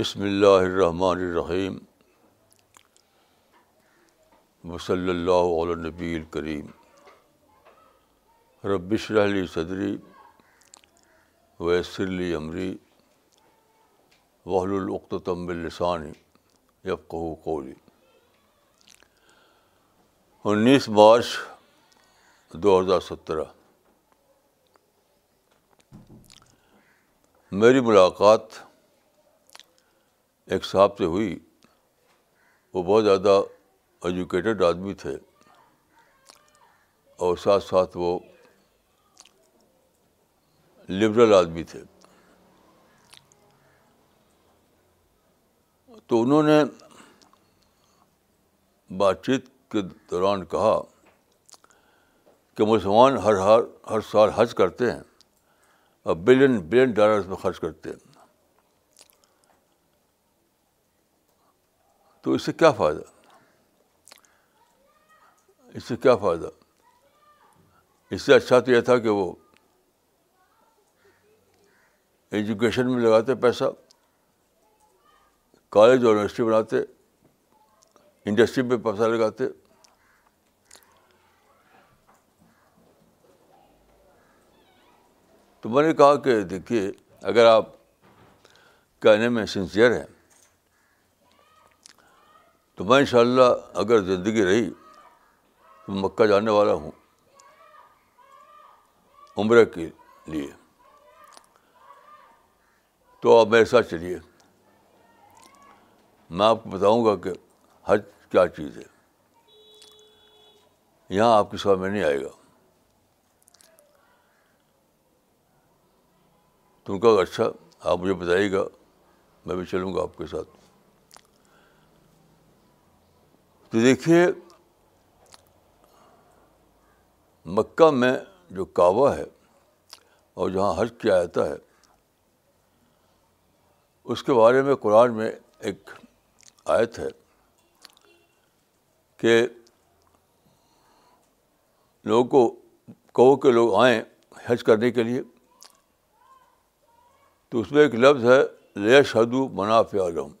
بسم اللہ الرحمن الرحیم وصلی اللہ علیہ نبی الکریم ربش رحلی صدری ویسرلی عمری وحل العقتم السانی یقہو قولی انیس مارچ دو ہزار سترہ میری ملاقات ایک صاحب سے ہوئی وہ بہت زیادہ ایجوکیٹڈ آدمی تھے اور ساتھ ساتھ وہ لبرل آدمی تھے تو انہوں نے بات چیت کے دوران کہا کہ مسلمان ہر ہر ہر سال حج کرتے ہیں اور بلین بلین ڈالرس میں خرچ کرتے ہیں تو اس سے کیا فائدہ اس سے کیا فائدہ اس سے اچھا تو یہ تھا کہ وہ ایجوکیشن میں لگاتے پیسہ کالج اور یونیورسٹی بناتے انڈسٹری میں پیسہ لگاتے تو میں نے کہا کہ دیکھیے اگر آپ کہنے میں سنسیئر ہیں تو میں انشاءاللہ اگر زندگی رہی تو مکہ جانے والا ہوں عمرہ کے لیے تو آپ میرے ساتھ چلیے میں آپ کو بتاؤں گا کہ حج کیا چیز ہے یہاں آپ کے سوا میں نہیں آئے گا تم کا اچھا آپ مجھے بتائیے گا میں بھی چلوں گا آپ کے ساتھ تو دیکھیے مکہ میں جو کعوہ ہے اور جہاں حج کیا جاتا ہے اس کے بارے میں قرآن میں ایک آیت ہے کہ لوگوں کو کہو کے لوگ آئیں حج کرنے کے لیے تو اس میں ایک لفظ ہے لے شدو منافع علم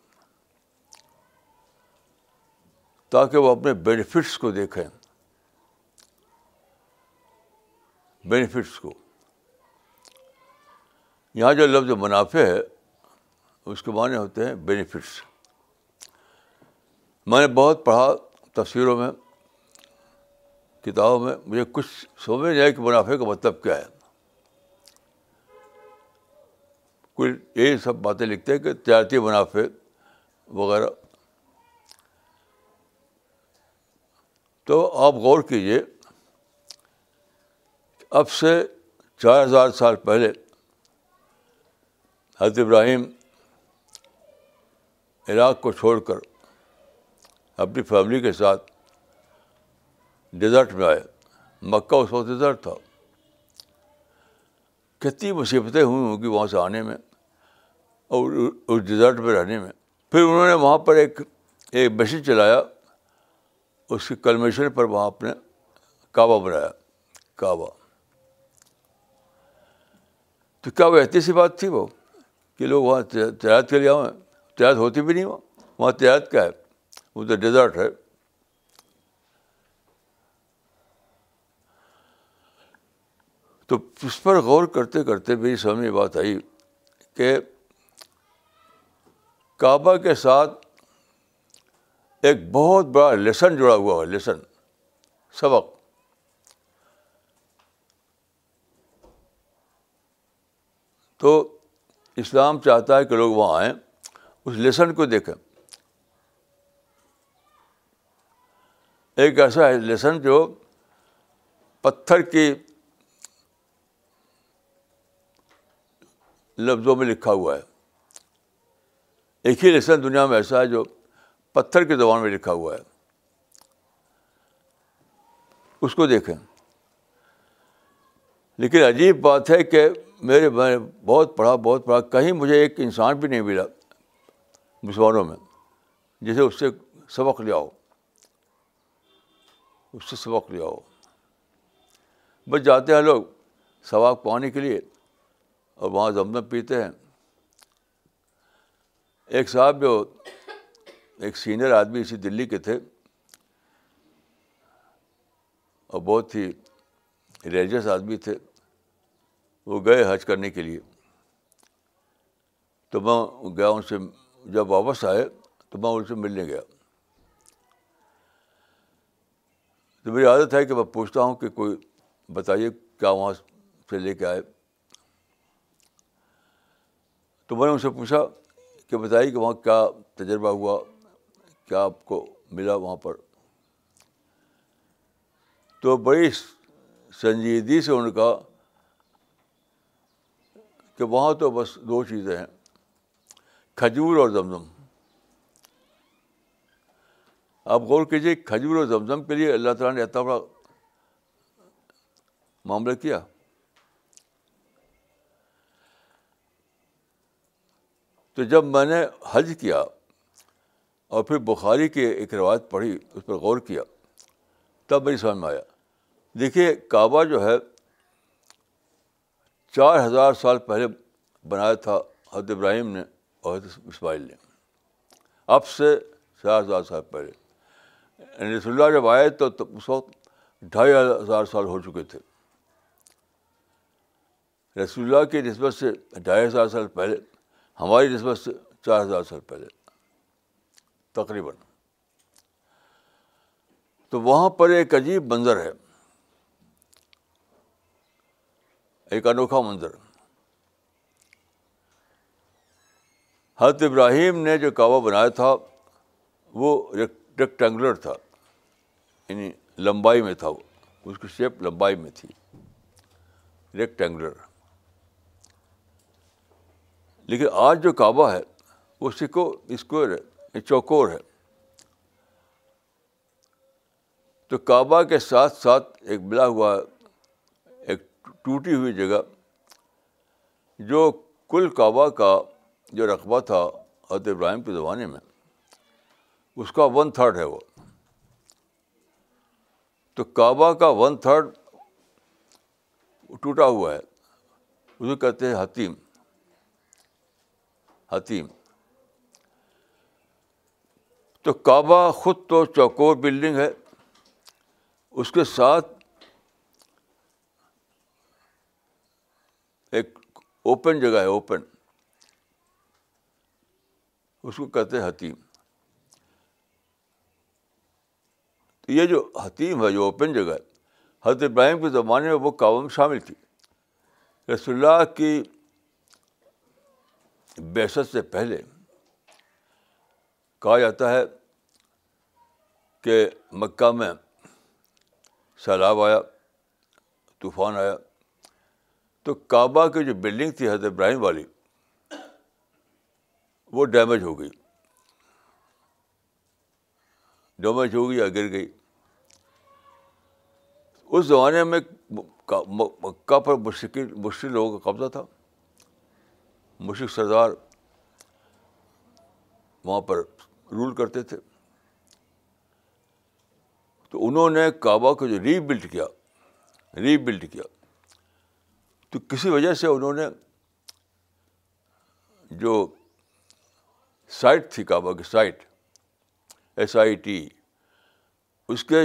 تاکہ وہ اپنے بینیفٹس کو دیکھیں بینیفٹس کو یہاں جو لفظ منافع ہے اس کے معنی ہوتے ہیں بینیفٹس میں نے بہت پڑھا تصویروں میں کتابوں میں مجھے کچھ سمجھ نہیں ہے کہ منافع کا مطلب کیا ہے کوئی یہی سب باتیں لکھتے ہیں کہ تجارتی منافع وغیرہ تو آپ غور کیجیے اب سے چار ہزار سال پہلے حضرت ابراہیم عراق کو چھوڑ کر اپنی فیملی کے ساتھ ڈیزرٹ میں آئے مکہ اس وقت ڈیزرٹ تھا کتنی مصیبتیں ہوئی ہوں گی وہاں سے آنے میں اور اس ڈیزرٹ میں رہنے میں پھر انہوں نے وہاں پر ایک ایک مشین چلایا اس کلمیشن پر وہاں نے کعبہ بنایا کعبہ تو کیا وہ ایتی سی بات تھی وہ کہ لوگ وہاں تجارت کے لیے آؤں تجارت ہوتی بھی نہیں وہاں وہاں تجارت کیا ہے وہ تو ڈیزرٹ ہے تو اس پر غور کرتے کرتے میری سامنے یہ بات آئی کہ کعبہ کے ساتھ ایک بہت بڑا لیسن جڑا ہوا ہے لیسن سبق تو اسلام چاہتا ہے کہ لوگ وہاں آئیں اس لیسن کو دیکھیں ایک ایسا ہے لیسن جو پتھر کی لفظوں میں لکھا ہوا ہے ایک ہی لیسن دنیا میں ایسا ہے جو پتھر کی زبان میں لکھا ہوا ہے اس کو دیکھیں لیکن عجیب بات ہے کہ میرے میں بہت پڑھا بہت پڑھا کہیں مجھے ایک انسان بھی نہیں ملا مسلمانوں میں جسے اس سے سبق لے آؤ اس سے سبق لے آؤ بس جاتے ہیں لوگ ثواب پانی کے لیے اور وہاں زمزم پیتے ہیں ایک صاحب جو ایک سینئر آدمی اسی دلی کے تھے اور بہت ہی ریلیجس آدمی تھے وہ گئے حج کرنے کے لیے تو میں گیا ان سے جب واپس آئے تو میں ان سے ملنے گیا تو میری عادت ہے کہ میں پوچھتا ہوں کہ کوئی بتائیے کیا وہاں سے لے کے آئے تو میں نے ان سے پوچھا کہ بتائیے کہ وہاں کیا تجربہ ہوا کیا آپ کو ملا وہاں پر تو بڑی سنجیدگی سے انہوں نے کہا کہ وہاں تو بس دو چیزیں ہیں کھجور اور زمزم آپ غور کیجیے کھجور اور زمزم کے لیے اللہ تعالیٰ نے اتنا بڑا معاملہ کیا تو جب میں نے حج کیا اور پھر بخاری کے ایک روایت پڑھی اس پر غور کیا تب میری سمجھ میں آیا دیکھیے کعبہ جو ہے چار ہزار سال پہلے بنایا تھا حضرت ابراہیم نے اور حضرت اسماعیل نے اب سے چار ہزار سال پہلے یعنی رسول جب آئے تو اس وقت ڈھائی ہزار سال ہو چکے تھے رسول اللہ کی نسبت سے ڈھائی ہزار سال پہلے ہماری نسبت سے چار ہزار سال پہلے تقریباً تو وہاں پر ایک عجیب منظر ہے ایک انوکھا منظر حضرت ابراہیم نے جو کعبہ بنایا تھا وہ ریکٹینگولر تھا یعنی لمبائی میں تھا وہ اس کی شیپ لمبائی میں تھی ریکٹینگولر لیکن آج جو کعبہ ہے وہ سکو اسکوئر ہے چوکور ہے تو کعبہ کے ساتھ ساتھ ایک بلا ہوا ایک ٹوٹی ہوئی جگہ جو کل کعبہ کا جو رقبہ تھا حضرت ابراہیم کے زمانے میں اس کا ون تھرڈ ہے وہ تو کعبہ کا ون تھرڈ ٹوٹا ہوا ہے اسے کہتے ہیں حتیم حتیم تو کعبہ خود تو چوکور بلڈنگ ہے اس کے ساتھ ایک اوپن جگہ ہے اوپن اس کو کہتے ہیں حتیم تو یہ جو حتیم ہے جو اوپن جگہ ہے حضرت ابراہیم کے زمانے میں وہ کعبہ میں شامل تھی رسول اللہ کی بحث سے پہلے کہا جاتا ہے کہ مکہ میں سیلاب آیا طوفان آیا تو کعبہ کی جو بلڈنگ تھی حضرت ابراہیم والی وہ ڈیمیج ہو گئی ڈیمیج ہو گئی یا گر گئی اس زمانے میں مکہ پر مشکل مشکل لوگوں کا قبضہ تھا مشرق سردار وہاں پر رول کرتے تھے تو انہوں نے کعبہ کو جو ری بلڈ کیا ری بلڈ کیا تو کسی وجہ سے انہوں نے جو سائٹ تھی کعبہ کی سائٹ ایس آئی ٹی اس کے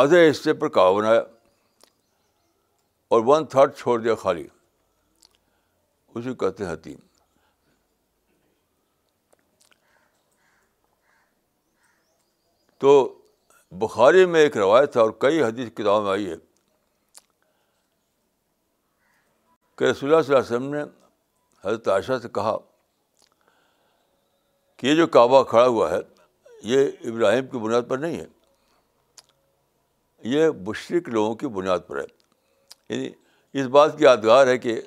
آدھے حصے پر کعبہ بنایا اور ون تھرڈ چھوڑ دیا خالی اسے کہتے ہیں حتیم تو بخاری میں ایک روایت ہے اور کئی حدیث کتابوں میں آئی ہے کہ رسول اللہ صلی اللہ علیہ وسلم نے حضرت عائشہ سے کہا کہ یہ جو کعبہ کھڑا ہوا ہے یہ ابراہیم کی بنیاد پر نہیں ہے یہ مشرق لوگوں کی بنیاد پر ہے یعنی اس بات کی یادگار ہے کہ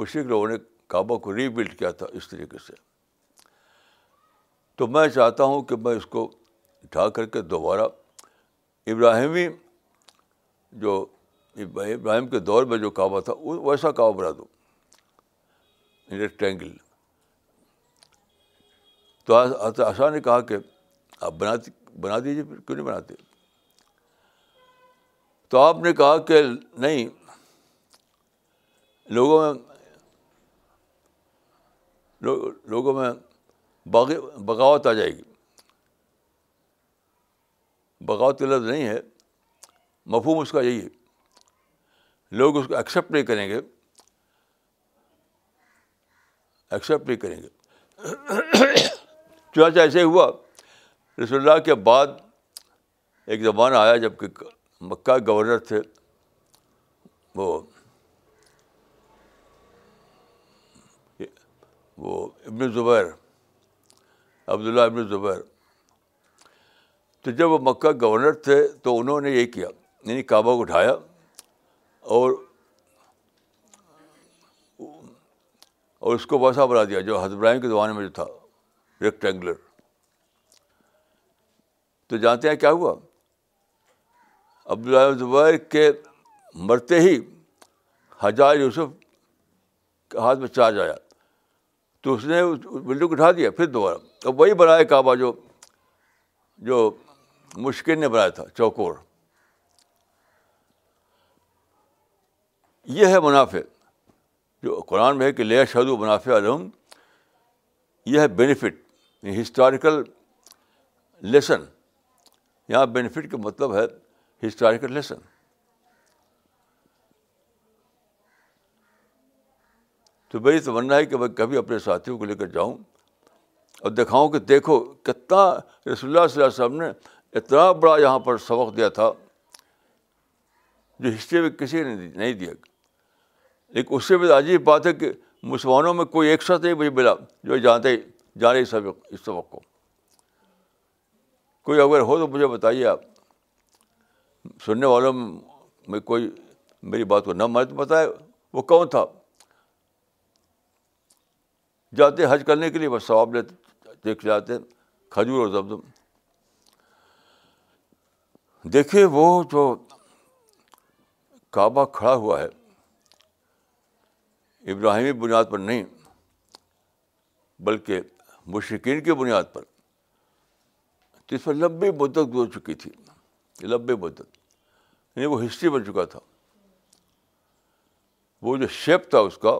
مشرق لوگوں نے کعبہ کو ری بلڈ کیا تھا اس طریقے سے تو میں چاہتا ہوں کہ میں اس کو اٹھا کر کے دوبارہ ابراہیمی جو ابراہیم کے دور میں جو کعبہ تھا ویسا کعبہ بنا دو ریکٹینگل یعنی تو آشا نے کہا کہ آپ بنا بنا دیجیے پھر کیوں نہیں بناتے تو آپ نے کہا کہ نہیں لوگوں میں لوگوں میں بغاوت آ جائے گی لفظ نہیں ہے مفہوم اس کا یہی ہے لوگ اس کو ایکسیپٹ نہیں کریں گے ایکسیپٹ نہیں کریں گے چنانچہ ایسے ہوا رسول اللہ کے بعد ایک زمانہ آیا جب کہ مکہ گورنر تھے وہ وہ ابن زبیر عبداللہ ابن زبیر تو جب وہ مکہ گورنر تھے تو انہوں نے یہ کیا یعنی کعبہ کو اٹھایا اور اور اس کو ویسا بنا دیا جو حزبراہیم کے زمانے میں جو تھا ریکٹینگولر تو جانتے ہیں کیا ہوا عبداللہ زبیر کے مرتے ہی حجار یوسف کے ہاتھ میں چارج آیا تو اس نے بلڈنگ اٹھا دیا پھر دوبارہ اور وہی بنایا کعبہ جو جو مشکل نے بنایا تھا چوکور یہ ہے منافع جو قرآن میں ہے کہ شہد و منافع علوم یہ ہے بینیفٹ ہسٹوریکل لیسن یہاں بینیفٹ کا مطلب ہے ہسٹوریکل لیسن تو میری تمنا ہے کہ میں کبھی اپنے ساتھیوں کو لے کر جاؤں اور دکھاؤں کہ دیکھو کتنا رسول اللہ صلی اللہ علیہ وسلم نے اتنا بڑا یہاں پر سبق دیا تھا جو ہسٹری میں کسی نے نہیں دیا لیکن اس سے بھی عجیب بات ہے کہ مسلمانوں میں کوئی ایک شخص نہیں مجھے ملا جو جانتے جانے جانے سبق اس سبق کو کوئی اگر ہو تو مجھے بتائیے آپ سننے والوں میں کوئی میری بات کو نہ مانے تو بتائے وہ کون تھا جاتے حج کرنے کے لیے بس ثواب لیتے دیکھ جاتے کھجور اور زمزم دیکھیے وہ جو کعبہ کھڑا ہوا ہے ابراہیمی بنیاد پر نہیں بلکہ مشرقین کی بنیاد پر جس پر مدت بدت چکی تھی لمبی بدت یعنی وہ ہسٹری بن چکا تھا وہ جو شیپ تھا اس کا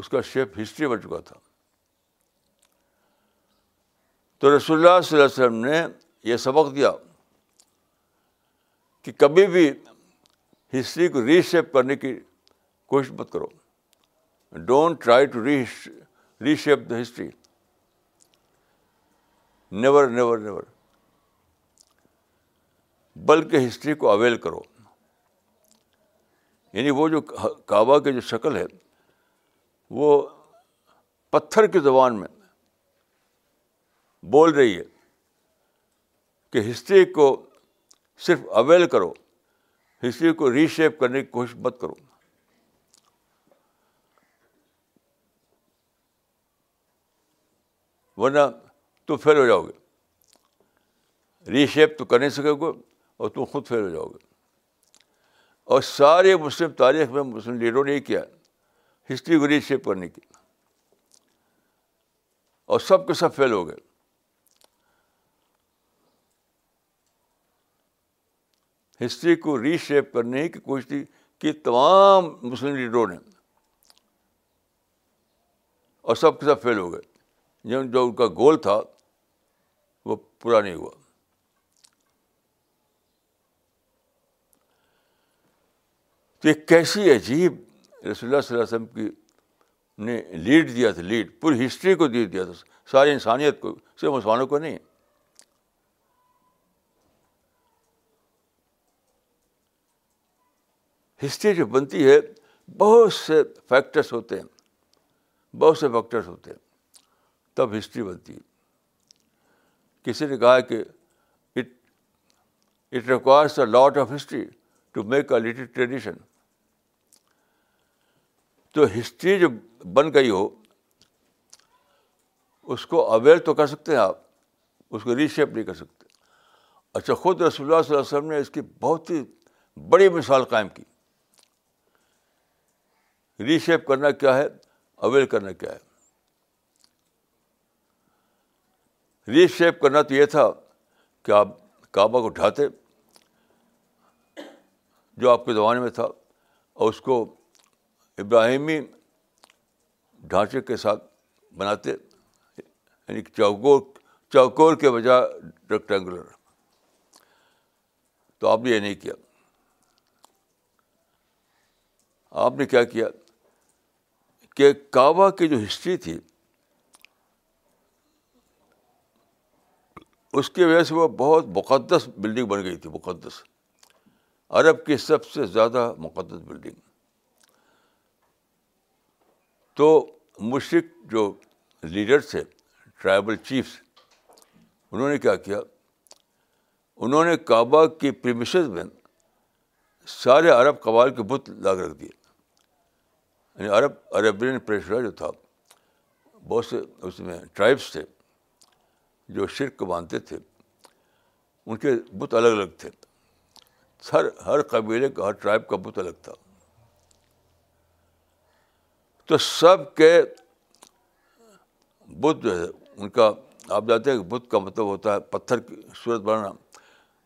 اس کا شیپ ہسٹری بن چکا تھا تو رسول اللہ صلی اللہ علیہ وسلم نے یہ سبق دیا کہ کبھی بھی ہسٹری کو ریشیپ کرنے کی کوشش مت کرو don't try to re reshape the history never never never بلکہ ہسٹری کو اویل کرو یعنی وہ جو کعبہ کی جو شکل ہے وہ پتھر کی زبان میں بول رہی ہے کہ ہسٹری کو صرف اویل کرو ہسٹری کو ریشیپ کرنے کی کوشش مت کرو ورنہ تم فیل ہو جاؤ گے ریشیپ تو کر نہیں سکے گے اور تم خود فیل ہو جاؤ گے اور سارے مسلم تاریخ میں مسلم لیڈروں نے یہ کیا ہسٹری کو ریشیپ کرنے کی اور سب کے سب فیل ہو گئے ہسٹری کو ری شیپ کرنے کی کوشش تھی کہ تمام مسلم لیڈروں نے اور سب کے سب فیل ہو گئے جو ان کا گول تھا وہ پورا نہیں ہوا تو ایک کیسی عجیب رسول اللہ صلی اللہ علیہ وسلم کی نے لیڈ دیا تھا لیڈ پوری ہسٹری کو دے دیا تھا ساری انسانیت کو صرف مسلمانوں کو نہیں ہسٹری جو بنتی ہے بہت سے فیکٹرس ہوتے ہیں بہت سے فیکٹرس ہوتے ہیں تب ہسٹری بنتی ہے کسی نے کہا کہ it it requires a lot of history to make a little tradition تو ہسٹری جو بن گئی ہو اس کو اویئر تو کر سکتے ہیں آپ اس کو ریشیپ نہیں کر سکتے اچھا خود رسول اللہ صلی اللہ علیہ وسلم نے اس کی بہت ہی بڑی مثال قائم کی ریشیپ کرنا کیا ہے اویل کرنا کیا ہے ریشیپ کرنا تو یہ تھا کہ آپ کعبہ کو اٹھاتے جو آپ کے زمانے میں تھا اور اس کو ابراہیمی ڈھانچے کے ساتھ بناتے یعنی چوکور چوکور کے بجائے ریکٹینگولر تو آپ نے یہ نہیں کیا آپ نے کیا کیا کہ کعبہ کی جو ہسٹری تھی اس کی وجہ سے وہ بہت مقدس بلڈنگ بن گئی تھی مقدس عرب کی سب سے زیادہ مقدس بلڈنگ تو مشرق جو لیڈر تھے ٹرائبل چیفس انہوں نے کیا کیا انہوں نے کعبہ کی پریمیشز میں سارے عرب قبائل کے بت لاگ رکھ دیے یعنی عرب عربین پریشرہ جو تھا بہت سے اس میں ٹرائبس تھے جو شرک باندھتے تھے ان کے بت الگ الگ تھے ہر ہر قبیلے کا ہر ٹرائب کا بت الگ تھا تو سب کے بت جو ہے ان کا آپ جانتے ہیں کہ بت کا مطلب ہوتا ہے پتھر کی صورت بنانا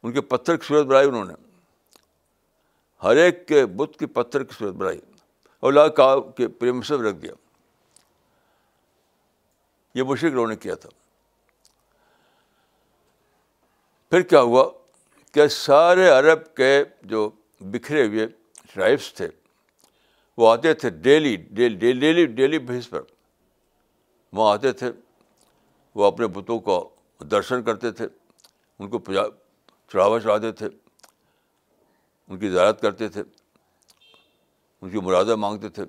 ان کے پتھر کی صورت بنائی انہوں نے ہر ایک کے بت کی پتھر کی صورت بنائی اللہ کا پریم سب رکھ دیا یہ مشرق لوگوں نے کیا تھا پھر کیا ہوا کہ سارے عرب کے جو بکھرے ہوئے ٹرائبس تھے وہ آتے تھے ڈیلی ڈیلی ڈیلی بیس پر وہاں آتے تھے وہ اپنے بتوں کا درشن کرتے تھے ان کو پوجا چڑھاوا چڑھاتے تھے ان کی زیارت کرتے تھے ان کی مرادہ مانگتے تھے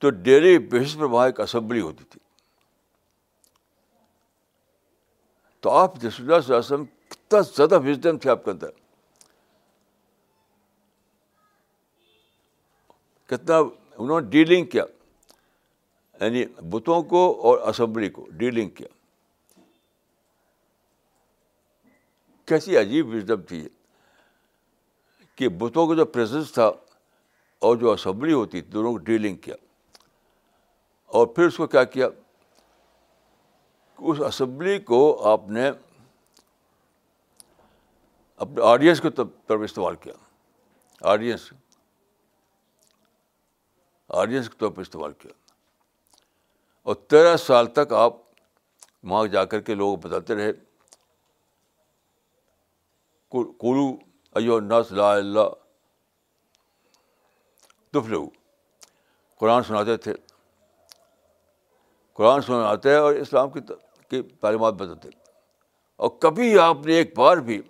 تو ڈیلی بیسس پر وہاں ایک اسمبلی ہوتی تھی تو آپ اللہ علیہ وسلم کتنا زیادہ وزڈم تھے آپ کے اندر کتنا انہوں نے ڈیلنگ کیا یعنی بتوں کو اور اسمبلی کو ڈیلنگ کیا کیسی عجیب وزڈم تھی کہ بتوں کا جو پریزنس تھا اور جو اسمبلی ہوتی تھی دونوں کو ڈیلنگ کیا اور پھر اس کو کیا کیا اس اسمبلی کو آپ نے اپنے آڈینس کے طور پر استعمال کیا آڈینس آڈینس کے طور پر استعمال کیا اور تیرہ سال تک آپ وہاں جا کر کے لوگوں کو بتاتے رہے کولو ایو نس لا اللہ تفلو قرآن سناتے تھے قرآن سناتے اور اسلام کی کی تعلیمات بتاتے اور کبھی آپ نے ایک بار بھی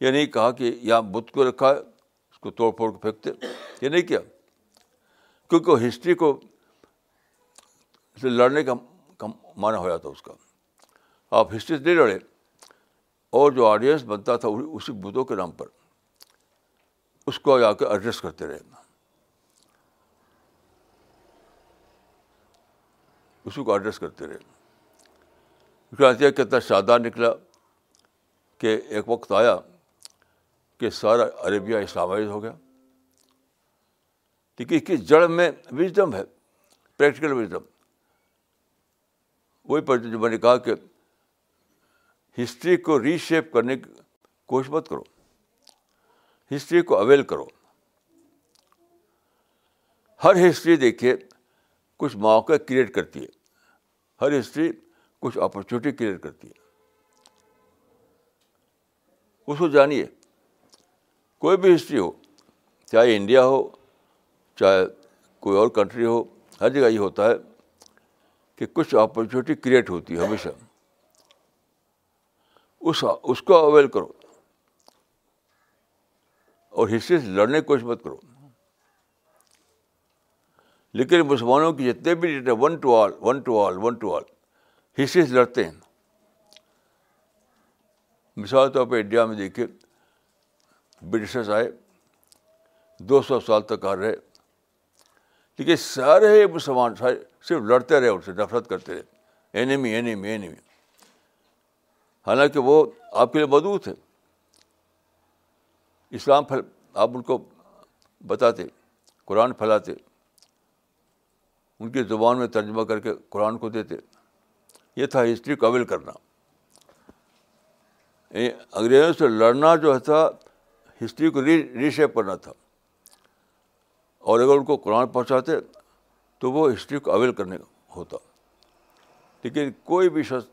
یہ نہیں کہا کہ یہاں بت کو رکھا ہے اس کو توڑ پھوڑ کے پھینکتے یہ نہیں کیا کیونکہ وہ ہسٹری کو اسے لڑنے کا مانا ہو جاتا اس کا آپ ہسٹری سے نہیں لڑے اور جو آڈینس بنتا تھا اسی بتوں کے نام پر اس کو آ کے ایڈریس کرتے رہے اسی کو ایڈریس کرتے رہے آتے کتنا شادار نکلا کہ ایک وقت آیا کہ سارا عربیہ اسلام ہو گیا کیونکہ اس کی جڑ میں وزڈم ہے پریکٹیکل وزڈم وہی پر جو میں نے کہا کہ ہسٹری کو ری شیپ کرنے کی کوشش مت کرو ہسٹری کو اویل کرو ہر ہسٹری دیکھیے کچھ مواقع کریٹ کرتی ہے ہر ہسٹری کچھ اپرچونیٹی کریٹ کرتی ہے اس کو جانیے کوئی بھی ہسٹری ہو چاہے انڈیا ہو چاہے کوئی اور کنٹری ہو ہر جگہ یہ ہوتا ہے کہ کچھ اپرچونیٹی کریٹ ہوتی ہے ہمیشہ اس اس کو اویل کرو اور ہسٹری سے لڑنے کی کوشش مت کرو لیکن مسلمانوں کی جتنے بھی leader one two all one two all one two all حصے سے لڑتے ہیں مثال طور پہ انڈیا میں دیکھیے برٹشرس آئے دو سو سال تک آ رہے لیکن سارے مسلمان سارے صرف لڑتے رہے ان سے نفرت کرتے رہے اینیمی اینیمی اینیمی حالانکہ وہ آپ کے لیے مدعو تھے اسلام پھیل آپ ان کو بتاتے قرآن پھیلاتے ان کی زبان میں ترجمہ کر کے قرآن کو دیتے یہ تھا ہسٹری قبل کرنا انگریزوں سے لڑنا جو تھا ہسٹری کو ری ریشیپ کرنا تھا اور اگر ان کو قرآن پہنچاتے تو وہ ہسٹری کو اویل کرنے ہوتا لیکن کوئی بھی شخص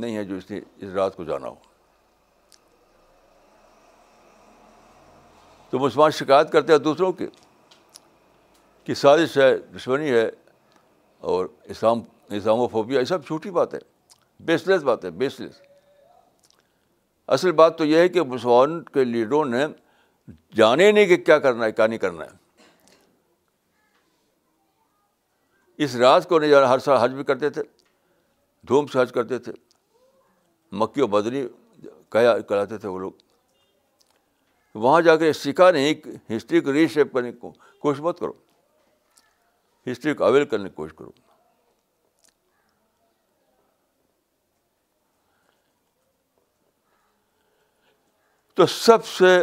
نہیں ہے جو اس نے اس رات کو جانا ہو تو مسلمان شکایت کرتے ہیں دوسروں کی کہ سازش ہے دشمنی ہے اور اسلام اسلام و فوبیا یہ سب چھوٹی بات ہے بیس لیس بات ہے بیس لیس اصل بات تو یہ ہے کہ مسلمان کے لیڈروں نے جانے نہیں کہ کیا کرنا ہے کیا نہیں کرنا ہے اس راز کو نہیں جانا ہر سال حج بھی کرتے تھے دھوم سے حج کرتے تھے مکی و بدری کراتے تھے وہ لوگ وہاں جا کے سیکھا نہیں ہسٹری کو ریشیپ کرنے کو کوشش مت کرو ہسٹری کو اویل کرنے کی کوشش کرو تو سب سے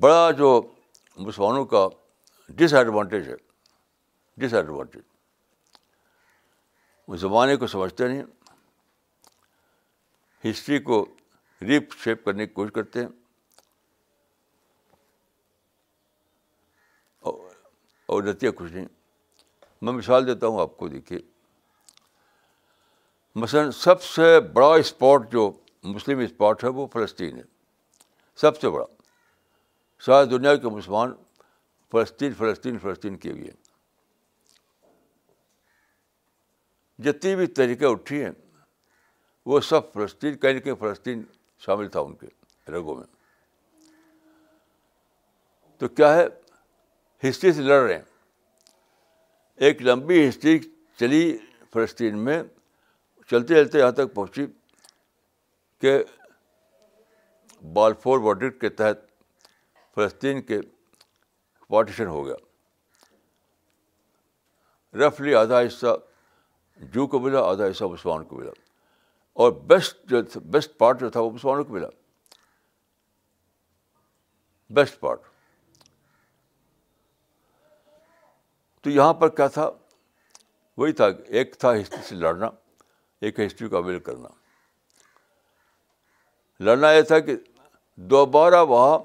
بڑا جو مسلمانوں کا ڈس ایڈوانٹیج ہے ڈس ایڈوانٹیج وہ زمانے کو سمجھتے نہیں ہسٹری کو ریپ شیپ کرنے کی کوشش کرتے ہیں اور نتیجہ کچھ نہیں میں مثال دیتا ہوں آپ کو دیکھیے مثلاً سب سے بڑا اسپاٹ جو مسلم اسپاٹ ہے وہ فلسطین ہے سب سے بڑا ساری دنیا کے مسلمان فلسطین فلسطین فلسطین کیے ہوئے ہیں جتنی بھی طریقے اٹھی ہیں وہ سب فلسطین نہ کہیں فلسطین شامل تھا ان کے رگوں میں تو کیا ہے ہسٹری سے لڑ رہے ہیں ایک لمبی ہسٹری چلی فلسطین میں چلتے چلتے یہاں تک پہنچی کہ بالفور واڈر کے تحت فلسطین کے پارٹیشن ہو گیا رفلی آدھا حصہ جو کو ملا آدھا حصہ مسلمان کو ملا اور بیسٹ جو بیسٹ پارٹ جو تھا وہ مسلمانوں کو ملا بیسٹ پارٹ تو یہاں پر کیا تھا وہی تھا ایک تھا ہسٹری سے لڑنا ایک ہسٹری کو اویل کرنا لڑنا یہ تھا کہ دوبارہ وہاں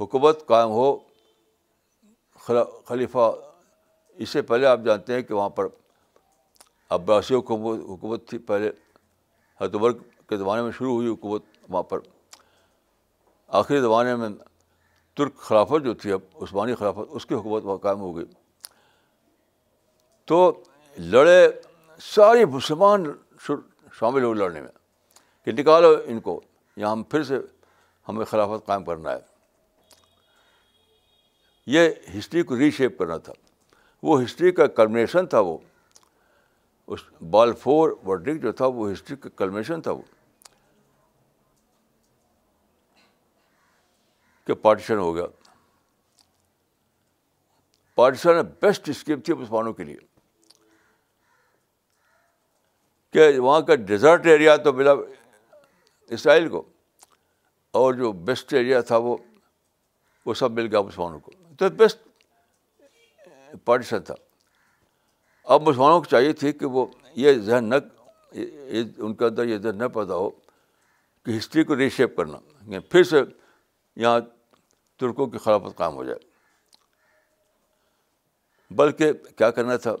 حکومت قائم ہو خلیفہ اس سے پہلے آپ جانتے ہیں کہ وہاں پر عباسی حکومت حکومت تھی پہلے حتبر کے زمانے میں شروع ہوئی حکومت وہاں پر آخری زمانے میں ترک خلافت جو تھی اب عثمانی خلافت اس کی حکومت وہاں قائم ہو گئی تو لڑے ساری مسلمان شامل ہو لڑنے میں کہ نکالو ان کو یہاں پھر سے ہمیں خلافت قائم کرنا ہے یہ ہسٹری کو ری شیپ کرنا تھا وہ ہسٹری کا کلمنیشن تھا وہ اس بال فور ورڈک جو تھا وہ ہسٹری کا کلمنیشن تھا وہ کہ پارٹیشن ہو گیا پارٹیشن بیسٹ اسکیم تھی مسلمانوں کے لیے کہ وہاں کا ڈیزرٹ ایریا تو ملا اسرائیل کو اور جو بیسٹ ایریا تھا وہ وہ سب مل گیا مسلمانوں کو تو بیسٹ پارٹیشن تھا اب مسلمانوں کو چاہیے تھی کہ وہ یہ ذہن نہ ان کے اندر یہ ذہن نہ پیدا ہو کہ ہسٹری کو ریشیپ کرنا یعنی پھر سے یہاں ترکوں کی خلافت قائم ہو جائے بلکہ کیا کرنا تھا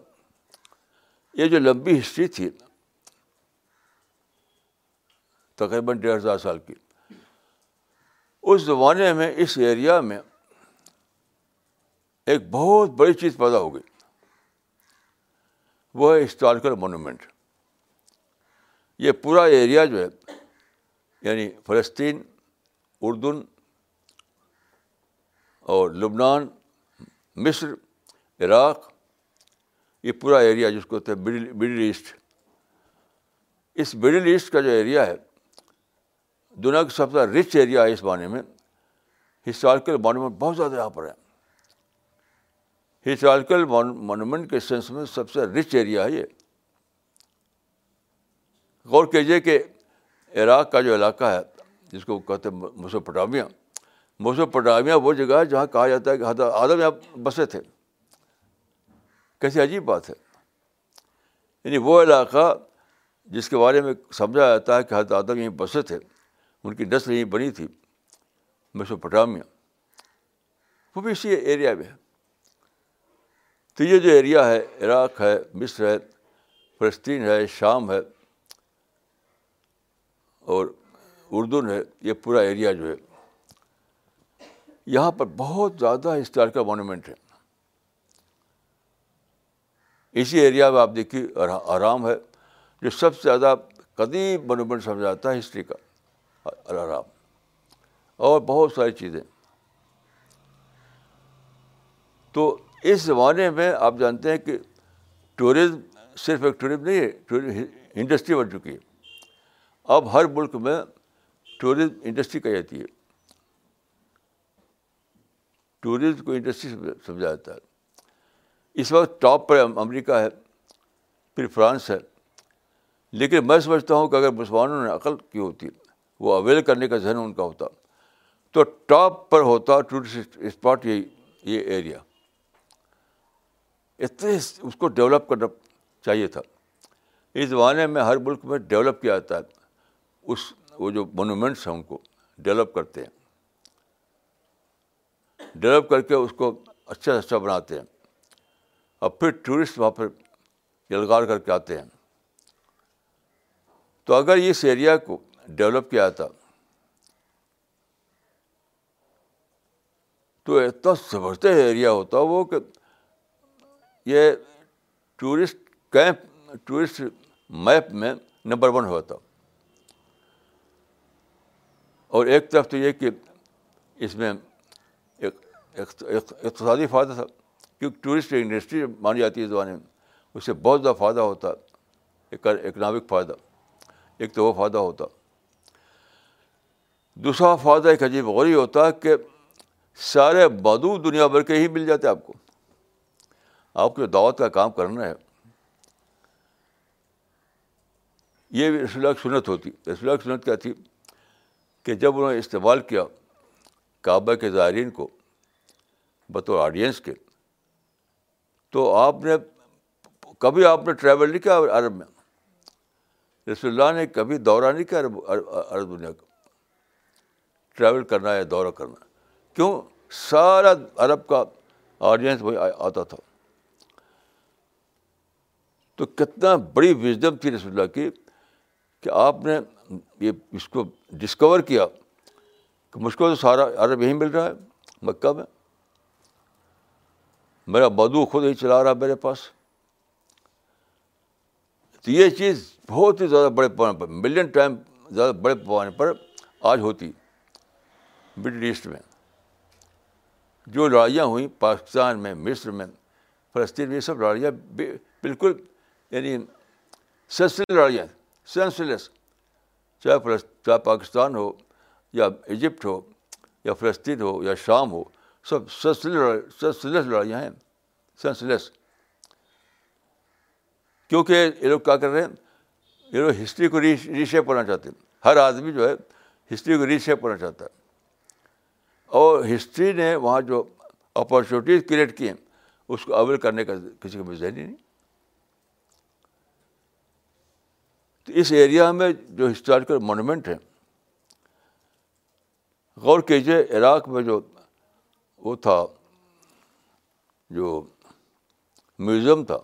یہ جو لمبی ہسٹری تھی تقریباً ڈیڑھ ہزار سال کی اس زمانے میں اس ایریا میں ایک بہت بڑی چیز پیدا ہو گئی وہ ہے ہسٹوریکل مونومنٹ یہ پورا ایریا جو ہے یعنی فلسطین اردن اور لبنان مصر عراق یہ پورا ایریا جس کو ہے مڈل ایسٹ اس مڈل ایسٹ کا جو ایریا ہے دنیا کا سب سے رچ ایریا ہے اس بانے میں ہسٹوریکل مانومنٹ بہت زیادہ یہاں پر ہے ہسٹوریکل مانومنٹ کے سینس میں سب سے رچ ایریا ہے یہ غور کیجیے کہ عراق کا جو علاقہ ہے جس کو کہتے ہیں موسو پڈامیہ موسو پڈامیہ وہ جگہ ہے جہاں کہا جاتا ہے کہ حضرت آدم یہاں بسے تھے کیسی عجیب بات ہے یعنی وہ علاقہ جس کے بارے میں سمجھا جاتا ہے کہ حضرت آدم یہیں بسے تھے ان کی نسل یہیں بنی تھی میسوپٹامیا وہ بھی اسی ایریا میں ہے تو یہ جو ایریا ہے عراق ہے مصر ہے فلسطین ہے شام ہے اور اردن ہے یہ پورا ایریا جو ہے یہاں پر بہت زیادہ ہسٹوریکل مونومنٹ ہے اسی ایریا میں آپ دیکھیے آرام ہے جو سب سے زیادہ قدیم مونومنٹ سمجھ آتا ہے ہسٹری کا الحرام اور بہت ساری چیزیں تو اس زمانے میں آپ جانتے ہیں کہ ٹورزم صرف ایک ٹورزم نہیں ہے ٹورزم انڈسٹری بن چکی ہے اب ہر ملک میں ٹورزم انڈسٹری کہی جاتی ہے ٹورزم کو انڈسٹری سمجھا جاتا ہے اس وقت ٹاپ پر امریکہ ہے پھر فرانس ہے لیکن میں سمجھتا ہوں کہ اگر مسلمانوں نے عقل کی ہوتی ہے وہ اویل کرنے کا ذہن ان کا ہوتا تو ٹاپ پر ہوتا ٹورسٹ اسپاٹ یہ یہ ایریا اتنے اس کو ڈیولپ کرنا چاہیے تھا اس زمانے میں ہر ملک میں ڈیولپ کیا جاتا ہے اس وہ جو مونومنٹس ہیں ان کو ڈیولپ کرتے ہیں ڈیولپ کر کے اس کو اچھا سے اچھا بناتے ہیں اور پھر ٹورسٹ وہاں پر یلگار کر کے آتے ہیں تو اگر اس ایریا کو ڈیولپ کیا تھا تو اتنا سبھرتے ایریا ہوتا وہ کہ یہ ٹورسٹ کیمپ ٹورسٹ میپ میں نمبر ون ہوتا اور ایک طرف تو یہ کہ اس میں اقتصادی فائدہ تھا کیونکہ ٹورسٹ انڈسٹری مانی جاتی ہے زبان میں اس سے بہت زیادہ فائدہ ہوتا ایک اکنامک فائدہ ایک تو وہ فائدہ ہوتا دوسرا فائدہ ایک عجیب غوری ہوتا ہے کہ سارے بادو دنیا بھر کے ہی مل جاتے آپ کو آپ کو دعوت کا کام کرنا ہے یہ بھی رسول کی سنت ہوتی رسول کی سنت کیا تھی کہ جب انہوں نے استعمال کیا کعبہ کے زائرین کو بطور آڈینس کے تو آپ نے کبھی آپ نے ٹریول نہیں کیا عرب میں رسول اللہ نے کبھی دورہ نہیں کیا عرب عرب دنیا کا ٹریول کرنا یا دورہ کرنا کیوں سارا عرب کا آڈینس وہی آتا تھا تو کتنا بڑی وزڈم تھی رسول اللہ کی کہ آپ نے یہ اس کو ڈسکور کیا کہ مجھ کو تو سارا عرب یہیں مل رہا ہے مکہ میں میرا بدو خود ہی چلا رہا ہے میرے پاس تو یہ چیز بہت ہی زیادہ بڑے پیمانے پر ملین ٹائم زیادہ بڑے پیمانے پر آج ہوتی ہے مڈل ایسٹ میں جو لڑائیاں ہوئیں پاکستان میں مصر میں فلسطین میں یہ سب لڑائیاں بالکل یعنی سنسل لڑائیاں سینسلیس چاہے چاہے چاہے پاکستان ہو یا ایجپٹ ہو یا فلسطین ہو یا شام ہو سب سلسلے لڑائیاں ہیں سینسلیس کیونکہ یہ لوگ کیا کر رہے ہیں یہ لوگ ہسٹری کو ریشیپ کرنا چاہتے ہیں ہر آدمی جو ہے ہسٹری کو ریشیپ کرنا چاہتا ہے اور ہسٹری نے وہاں جو اپارچونیٹیز کریٹ کی ہیں اس کو اویل کرنے کا کسی کا ذہن ہی نہیں تو اس ایریا میں جو ہسٹوریکل مونومنٹ ہیں غور کیجیے عراق میں جو وہ تھا جو میوزیم تھا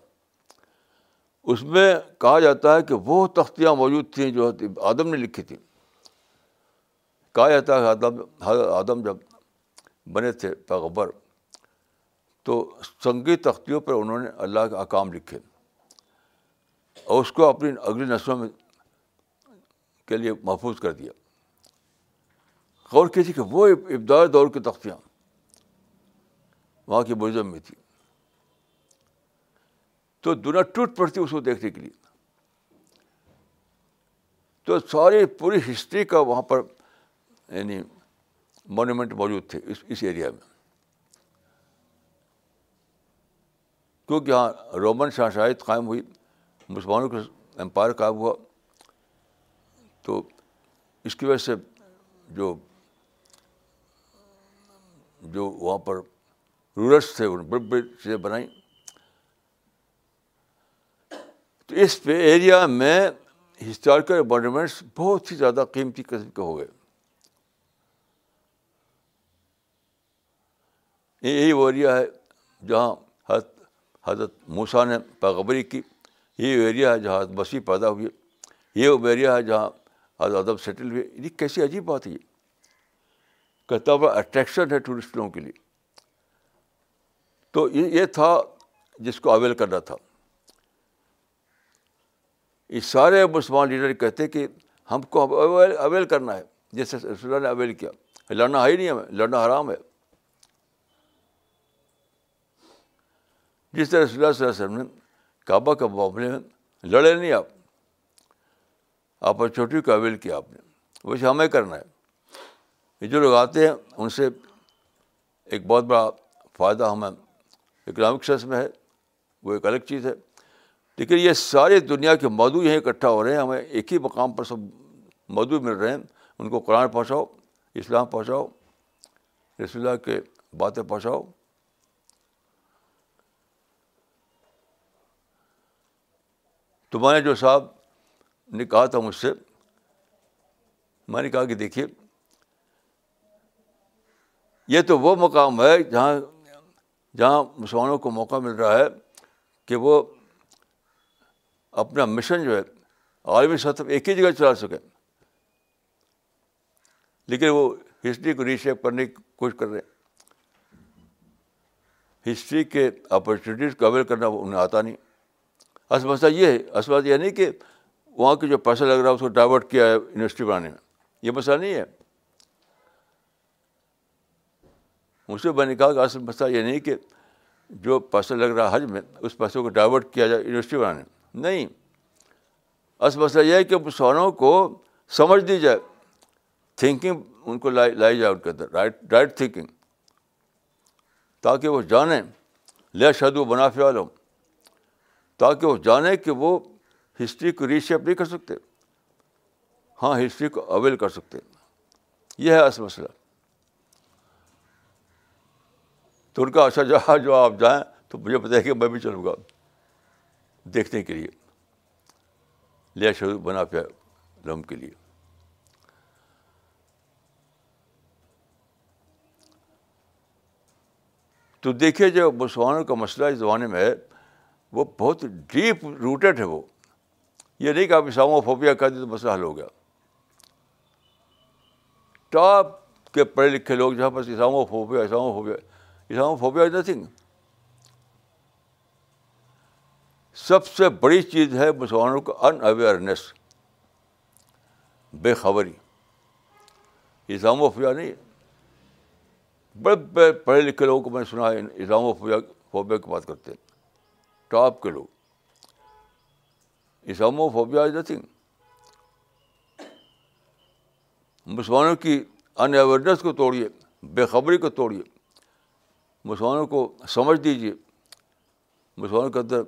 اس میں کہا جاتا ہے کہ وہ تختیاں موجود تھیں جو آدم نے لکھی تھیں کہا جاتا ہے آدم جب بنے تھے پیغبر تو سنگی تختیوں پر انہوں نے اللہ کے اکام لکھے اور اس کو اپنی اگلی نسلوں میں کے لیے محفوظ کر دیا غور کیجیے کہ وہ ابدار دور کی تختیاں وہاں کی مزہ میں تھی تو دنیا ٹوٹ پڑتی اس کو دیکھنے کے لیے تو ساری پوری ہسٹری کا وہاں پر یعنی مونومینٹ موجود تھے اس اس ایریا میں کیونکہ یہاں رومن شاہ شاہد قائم ہوئی مسلمانوں کا امپائر قائم ہوا تو اس کی وجہ سے جو جو وہاں پر رورس تھے انہوں نے بنائیں تو اس پہ ایریا میں ہسٹوریکل مانومنٹس بہت ہی زیادہ قیمتی قسم کے ہو گئے یہی وہ ایریا ہے جہاں حضرت حضرت موسا نے پیغبری کی یہ ایریا ہے جہاں بسی پیدا ہوئی یہ وہ ایریا ہے جہاں حضرت ادب سیٹل ہوئے یہ کیسی عجیب بات ہے یہ ہوا اٹریکشن ہے ٹورسٹوں کے لیے تو یہ تھا جس کو اویل کرنا تھا یہ سارے مسلمان لیڈر کہتے کہ ہم کو اویل کرنا ہے جسے نے اویل کیا لڑنا ہے ہی نہیں ہمیں لڑنا حرام ہے جس طرح صلی اللہ علیہ وسلم نے کعبہ کے معاملے میں لڑے نہیں آپ آپ پر چھوٹی قابل کیا آپ نے ویسے ہمیں کرنا ہے یہ جو لوگ آتے ہیں ان سے ایک بہت بڑا فائدہ ہمیں اکنامک سنس میں ہے وہ ایک الگ چیز ہے لیکن یہ سارے دنیا کے مدعو یہیں اکٹھا ہو رہے ہیں ہمیں ایک ہی مقام پر سب مدعو مل رہے ہیں ان کو قرآن پہنچاؤ اسلام پہنچاؤ رسول اللہ کے باتیں پہنچاؤ تو میں نے جو صاحب نے کہا تھا مجھ سے میں نے کہا کہ دیکھیے یہ تو وہ مقام ہے جہاں جہاں مسلمانوں کو موقع مل رہا ہے کہ وہ اپنا مشن جو ہے عالمی سطح ایک ہی جگہ چلا سکیں لیکن وہ ہسٹری کو ریشیپ کرنے کی کوشش کر رہے ہیں ہسٹری کے اپرچونیٹیز کو اویل کرنا وہ انہیں آتا نہیں اصل مسئلہ یہ ہے اصل بات یہ نہیں کہ وہاں کے جو پیسہ لگ رہا ہے اس کو ڈائیورٹ کیا ہے یونیورسٹی بنانے میں یہ مسئلہ نہیں ہے مجھ سے میں نے کہا کہ اصل مسئلہ یہ نہیں کہ جو پیسہ لگ رہا ہے حج میں اس پیسے کو ڈائیورٹ کیا جائے یونیورسٹی بنانے میں نہیں اصل مسئلہ یہ ہے کہ مسلمانوں کو سمجھ دی جائے تھنکنگ ان کو لائی لائی جائے ان کے اندر رائٹ رائٹ تھنکنگ تاکہ وہ جانیں لے شد و منافع والوں تاکہ وہ جانے کہ وہ ہسٹری کو ریشیپ نہیں کر سکتے ہاں ہسٹری کو اویل کر سکتے یہ ہے اصل مسئلہ تو ان کا اچھا جہاں جو آپ جائیں تو مجھے پتا ہے کہ میں بھی چلوں گا دیکھنے کے لیے لیا شروع بنا پیا لم کے لیے تو دیکھیے جو مسلمانوں کا مسئلہ اس زمانے میں ہے وہ بہت ڈیپ روٹیڈ ہے وہ یہ نہیں کہ آپ اسلام و فوبیا کر دیں تو مسئلہ حل ہو گیا ٹاپ کے پڑھے لکھے لوگ جہاں بس اسلام و فوبیا و phobia Islamophobia is nothing سب سے بڑی چیز ہے مسلمانوں کو ان اویئرنیس بے خبری اسلام و فیا نہیں بڑے بڑے پڑھے لکھے لوگوں کو میں نے سنا ہے اسلام و فیا فوبیا کی بات کرتے ہیں ٹاپ کے لوگ اسامو فوبیا از نتھنگ مسلمانوں کی ان اویئرنیس کو توڑیے بے خبری کو توڑیے مسلمانوں کو سمجھ دیجیے مسلمانوں کے اندر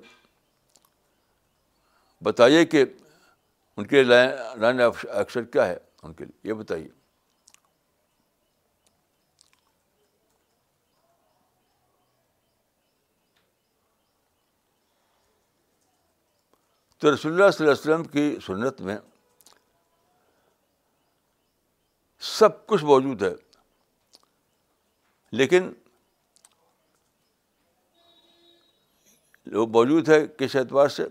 بتائیے کہ ان کے لائن آف ایکشن کیا ہے ان کے لیے یہ بتائیے تو رسول اللہ صلی اللہ علیہ وسلم کی سنت میں سب کچھ موجود ہے لیکن وہ موجود ہے کس اعتبار سے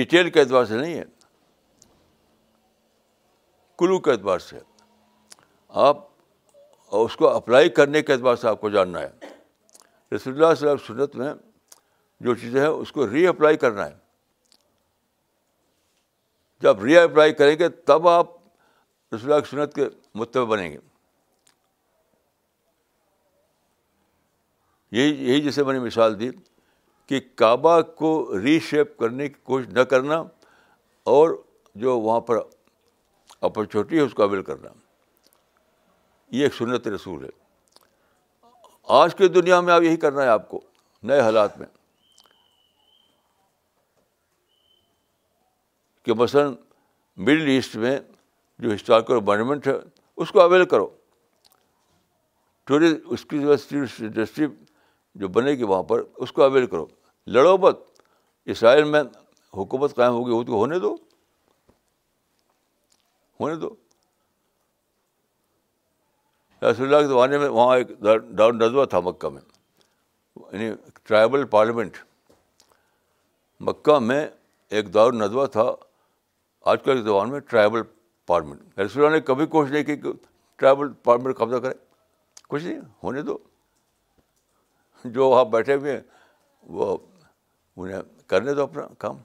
ڈیٹیل کے اعتبار سے نہیں ہے کلو کے اعتبار سے آپ اس کو اپلائی کرنے کے اعتبار سے آپ کو جاننا ہے رسول اللہ صلی اللہ علیہ وسلم سنت میں جو چیزیں ہیں اس کو ری اپلائی کرنا ہے جب ری اپلائی کریں گے تب آپ رسول کی سنت کے متبع بنیں گے یہی یہی جیسے میں نے مثال دی کہ کعبہ کو ری شیپ کرنے کی کوشش نہ کرنا اور جو وہاں پر اپرچونیٹی ہے اس کو قابل کرنا یہ ایک سنت رسول ہے آج کی دنیا میں آپ یہی کرنا ہے آپ کو نئے حالات میں کہ مثلاً مڈل ایسٹ میں جو ہسٹوریکل مانومنٹ ہے اس کو اویل کرو ٹورسٹ اس کی جو انڈسٹری جو بنے گی وہاں پر اس کو اویل کرو لڑو مت اسرائیل میں حکومت قائم ہوگی وہ تو ہونے دو ہونے دو رسول اللہ کے زمانے میں وہاں ایک دار النظوہ تھا مکہ میں یعنی ٹرائبل پارلیمنٹ مکہ میں ایک دار النظوہ تھا آج کل کے زبان میں ٹرائبل پارلیمنٹ رسول یعنی نے کبھی کوشش نہیں کی کہ ٹرائبل پارلیمنٹ قبضہ کرے کچھ نہیں ہونے دو جو وہاں بیٹھے ہوئے ہیں وہ انہیں کرنے دو اپنا کام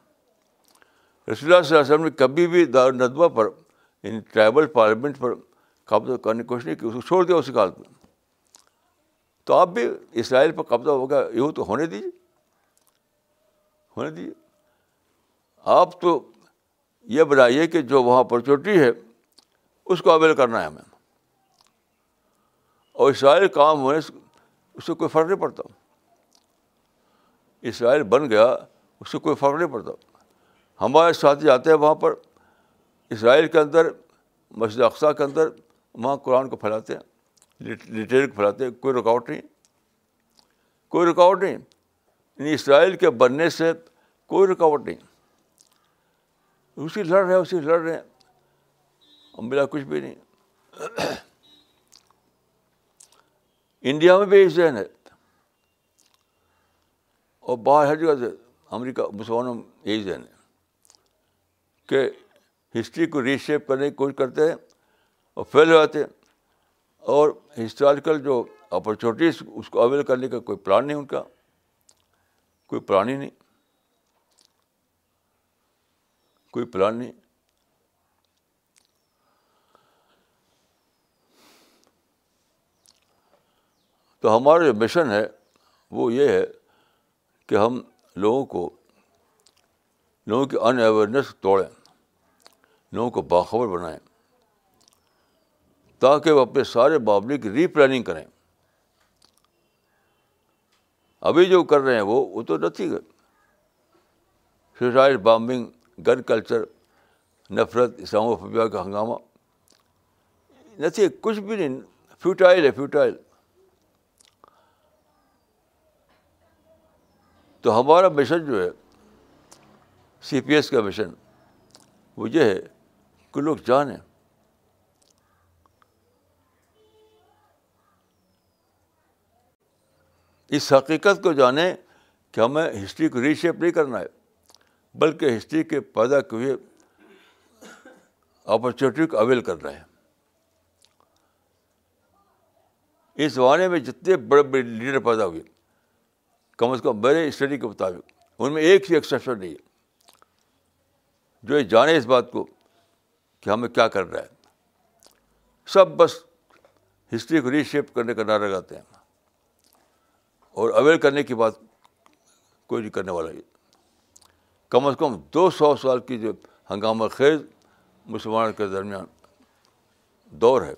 رسول اللہ اللہ صلی علیہ وسلم نے کبھی بھی دار ندوہ پر ان یعنی ٹرائبل پارلیمنٹ پر قبضہ کرنے کی کوشش نہیں کی اس کو چھوڑ دیا اسی کال میں تو آپ بھی اسرائیل پر قبضہ ہو گیا یوں تو ہونے دیجیے ہونے دیجیے آپ تو یہ بنائیے کہ جو وہاں اپرچونیٹی ہے اس کو اویل کرنا ہے ہمیں اور اسرائیل کام ہونے اس سے کوئی فرق نہیں پڑتا اسرائیل بن گیا اس سے کوئی فرق نہیں پڑتا ہمارے ساتھی جاتے ہیں وہاں پر اسرائیل کے اندر مسجد اقسا کے اندر وہاں قرآن کو پھیلاتے ہیں لٹریچر کو پھیلاتے ہیں کوئی رکاوٹ نہیں کوئی رکاوٹ نہیں یعنی اسرائیل کے بننے سے کوئی رکاوٹ نہیں اسی لڑ رہے ہیں اسی لڑ رہے ہیں ملا کچھ بھی نہیں انڈیا میں بھی یہی ذہن ہے اور باہر ہر جگہ سے امریکہ مسلمانوں میں یہی ذہن ہے کہ ہسٹری کو ریشیپ کرنے کی کوشش کرتے ہیں اور فیل ہو جاتے ہیں اور ہسٹوریکل جو اپرچونیٹیز اس کو اویل کرنے کا کوئی پلان نہیں ان کا کوئی پلان ہی نہیں کوئی پلان نہیں تو ہمارا جو مشن ہے وہ یہ ہے کہ ہم لوگوں کو لوگوں کی ان اویئرنیس توڑیں لوگوں کو باخبر بنائیں تاکہ وہ اپنے سارے معاملے کی ری پلاننگ کریں ابھی جو کر رہے ہیں وہ وہ تو نتی سوسائڈ بامبنگ گن کلچر نفرت اسلام و فبیا کا ہنگامہ نتیجے کچھ بھی نہیں فیوٹائل ہے فیوٹائل تو ہمارا مشن جو ہے سی پی ایس کا مشن وہ یہ ہے کہ لوگ جانیں اس حقیقت کو جانیں کہ ہمیں ہسٹری کو ریشیپ نہیں کرنا ہے بلکہ ہسٹری کے پیدا کے ہوئے اپرچونیٹی کو اویل کر رہے ہیں اس زمانے میں جتنے بڑے بڑے لیڈر پیدا ہوئے کم از کم میرے اسٹڈی کے مطابق ان میں ایک ہی ایکسپشن نہیں ہے جو یہ جانے اس بات کو کہ ہمیں کیا کر رہا ہے سب بس ہسٹری کو ریشیپ کرنے کا نعرہ لگاتے ہیں اور اویل کرنے کی بات کوئی نہیں کرنے والا بھی کم از کم دو سو سال کی جو ہنگامہ خیز مسلمانوں کے درمیان دور ہے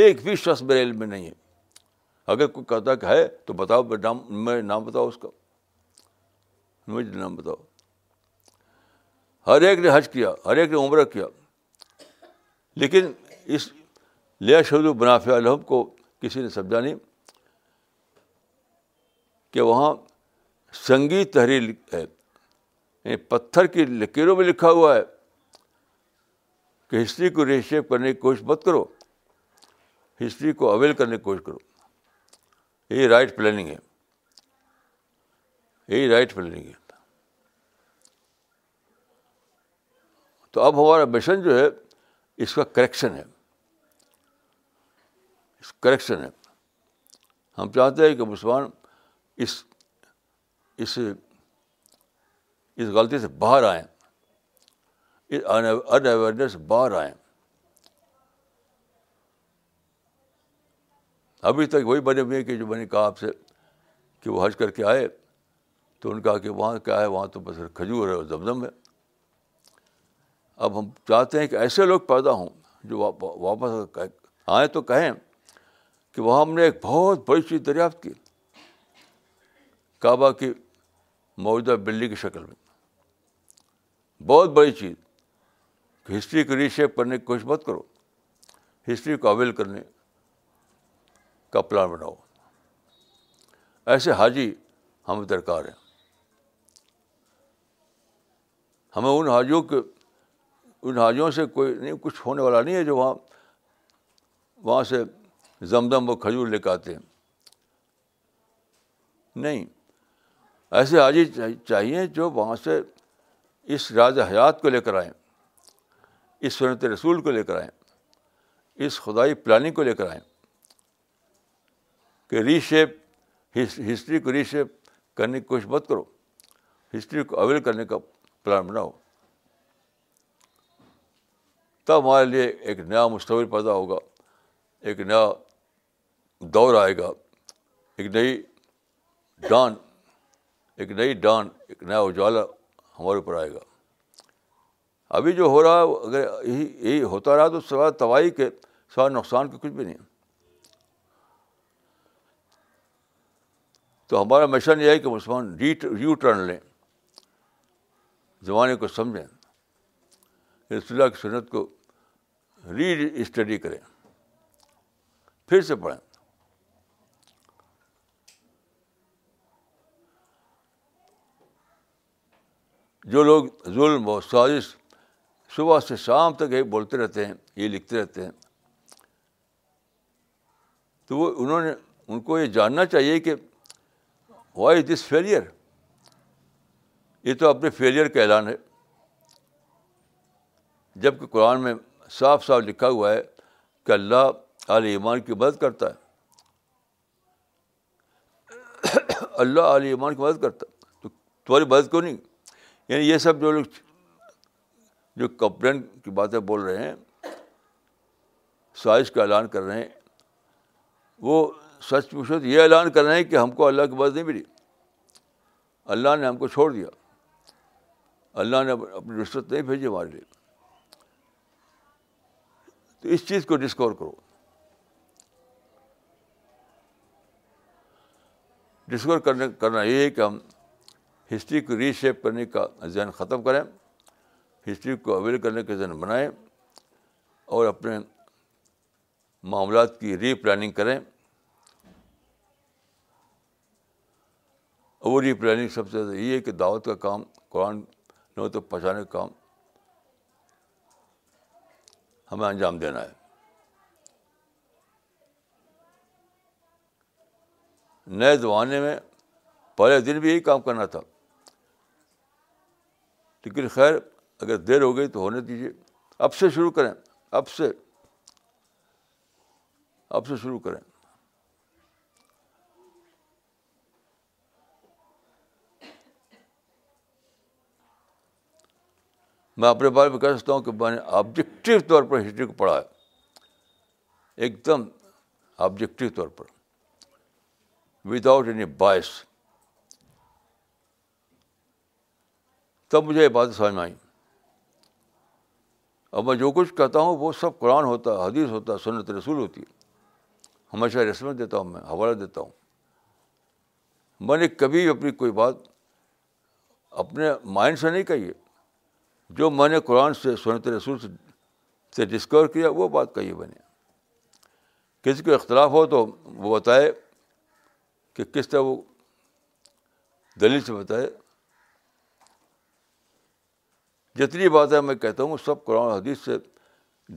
ایک بھی شخص میرے علم میں نہیں ہے اگر کوئی کہ ہے تو بتاؤ میں نام میں نام بتاؤ اس کا مجھے نام بتاؤ ہر ایک نے حج کیا ہر ایک نے عمرہ کیا لیکن اس لیا شہد و منافع الحب کو کسی نے سمجھا نہیں کہ وہاں سنگی تحریر ہے پتھر کی لکیروں میں لکھا ہوا ہے کہ ہسٹری کو ریشیپ کرنے کی کوشش مت کرو ہسٹری کو اویل کرنے کی کوشش کرو یہ رائٹ پلاننگ ہے یہی رائٹ پلاننگ ہے تو اب ہمارا مشن جو ہے اس کا کریکشن ہے کریکشن ہے ہم چاہتے ہیں کہ مسلمان اس اس اس غلطی سے باہر آئیں اویئرنیس سے باہر آئیں ابھی تک وہی بنے ہیں کہ جو میں نے کہا آپ سے کہ وہ حج کر کے آئے تو ان کہا کہ وہاں کیا ہے وہاں تو بس کھجور ہے اور زمزم ہے اب ہم چاہتے ہیں کہ ایسے لوگ پیدا ہوں جو واپس آئیں تو کہیں کہ وہاں ہم نے ایک بہت بڑی چیز دریافت کی کعبہ کی موجودہ بلی کی شکل میں بہت بڑی چیز ہسٹری کو ریشیپ کرنے کی کوشش مت کرو ہسٹری کو اویل کرنے کا پلان بناؤ ایسے حاجی ہمیں درکار ہیں ہمیں ان حاجیوں کے ان حاجیوں سے کوئی نہیں کچھ ہونے والا نہیں ہے جو وہاں وہاں سے زم دم و کھجور لے کے آتے ہیں نہیں ایسے حاجی چاہیے جو وہاں سے اس راز حیات کو لے کر آئیں اس سنت رسول کو لے کر آئیں اس خدائی پلاننگ کو لے کر آئیں کہ ری شیپ ہسٹری کو ری شیپ کرنے کی کوشش مت کرو ہسٹری کو اویل کرنے کا پلان بناؤ تب ہمارے لیے ایک نیا مستور پیدا ہوگا ایک نیا دور آئے گا ایک نئی ڈان ایک نئی ڈان ایک نیا اجالا ہمارے اوپر آئے گا ابھی جو ہو رہا ہے اگر یہی یہی ہوتا رہا تو سوائے تباہی کے سوائے نقصان کے کچھ بھی نہیں تو ہمارا مشن یہ ہے کہ مسلمان ریو ٹرن لیں زمانے کو سمجھیں رس اللہ کی سنت کو ری اسٹڈی کریں پھر سے پڑھیں جو لوگ ظلم و سازش صبح سے شام تک یہ بولتے رہتے ہیں یہ لکھتے رہتے ہیں تو وہ انہوں نے ان کو یہ جاننا چاہیے کہ وائی دس فیلئر یہ تو اپنے فیلئر کا اعلان ہے جب کہ قرآن میں صاف صاف لکھا ہوا ہے کہ اللہ عال ایمان کی مدد کرتا ہے اللہ علی ایمان کی مدد کرتا ہے تو تمہاری مدد کیوں نہیں یعنی یہ سب جو لوگ جو کمپلین کی باتیں بول رہے ہیں سوائش کا اعلان کر رہے ہیں وہ سچ مچ یہ اعلان کر رہے ہیں کہ ہم کو اللہ کی مدد نہیں ملی اللہ نے ہم کو چھوڑ دیا اللہ نے اپنی رشوت نہیں بھیجی ہمارے لیے تو اس چیز کو ڈسکور کرو ڈسکور کرنے کرنا یہ ہے کہ ہم ہسٹری کو ری شیپ کرنے کا ذہن ختم کریں ہسٹری کو اویل کرنے کا ذہن بنائیں اور اپنے معاملات کی ری پلاننگ کریں اور وہ ری پلاننگ سب سے زیادہ یہ ہے کہ دعوت کا کام قرآن نو تک پہنچانے کا کام ہمیں انجام دینا ہے نئے زمانے میں پہلے دن بھی یہی کام کرنا تھا لیکن خیر اگر دیر ہو گئی تو ہونے دیجیے اب سے شروع کریں اب سے اب سے شروع کریں میں اپنے بارے میں کہہ سکتا ہوں کہ میں نے آبجیکٹو طور پر ہسٹری کو پڑھا ہے ایک دم آبجیکٹو طور پر وداؤٹ اینی بائس تب مجھے یہ بات سمجھ میں آئی اب میں جو کچھ کہتا ہوں وہ سب قرآن ہوتا ہے حدیث ہوتا ہے سنت رسول ہوتی ہے ہمیشہ رسمت دیتا ہوں میں حوالہ دیتا ہوں میں نے کبھی اپنی کوئی بات اپنے مائنڈ سے نہیں کہی ہے جو میں نے قرآن سے سنت رسول سے ڈسکور کیا وہ بات کہی ہے میں نے کسی کو اختلاف ہو تو وہ بتائے کہ کس طرح وہ دلیل سے بتائے جتنی باتیں میں کہتا ہوں سب قرآن حدیث سے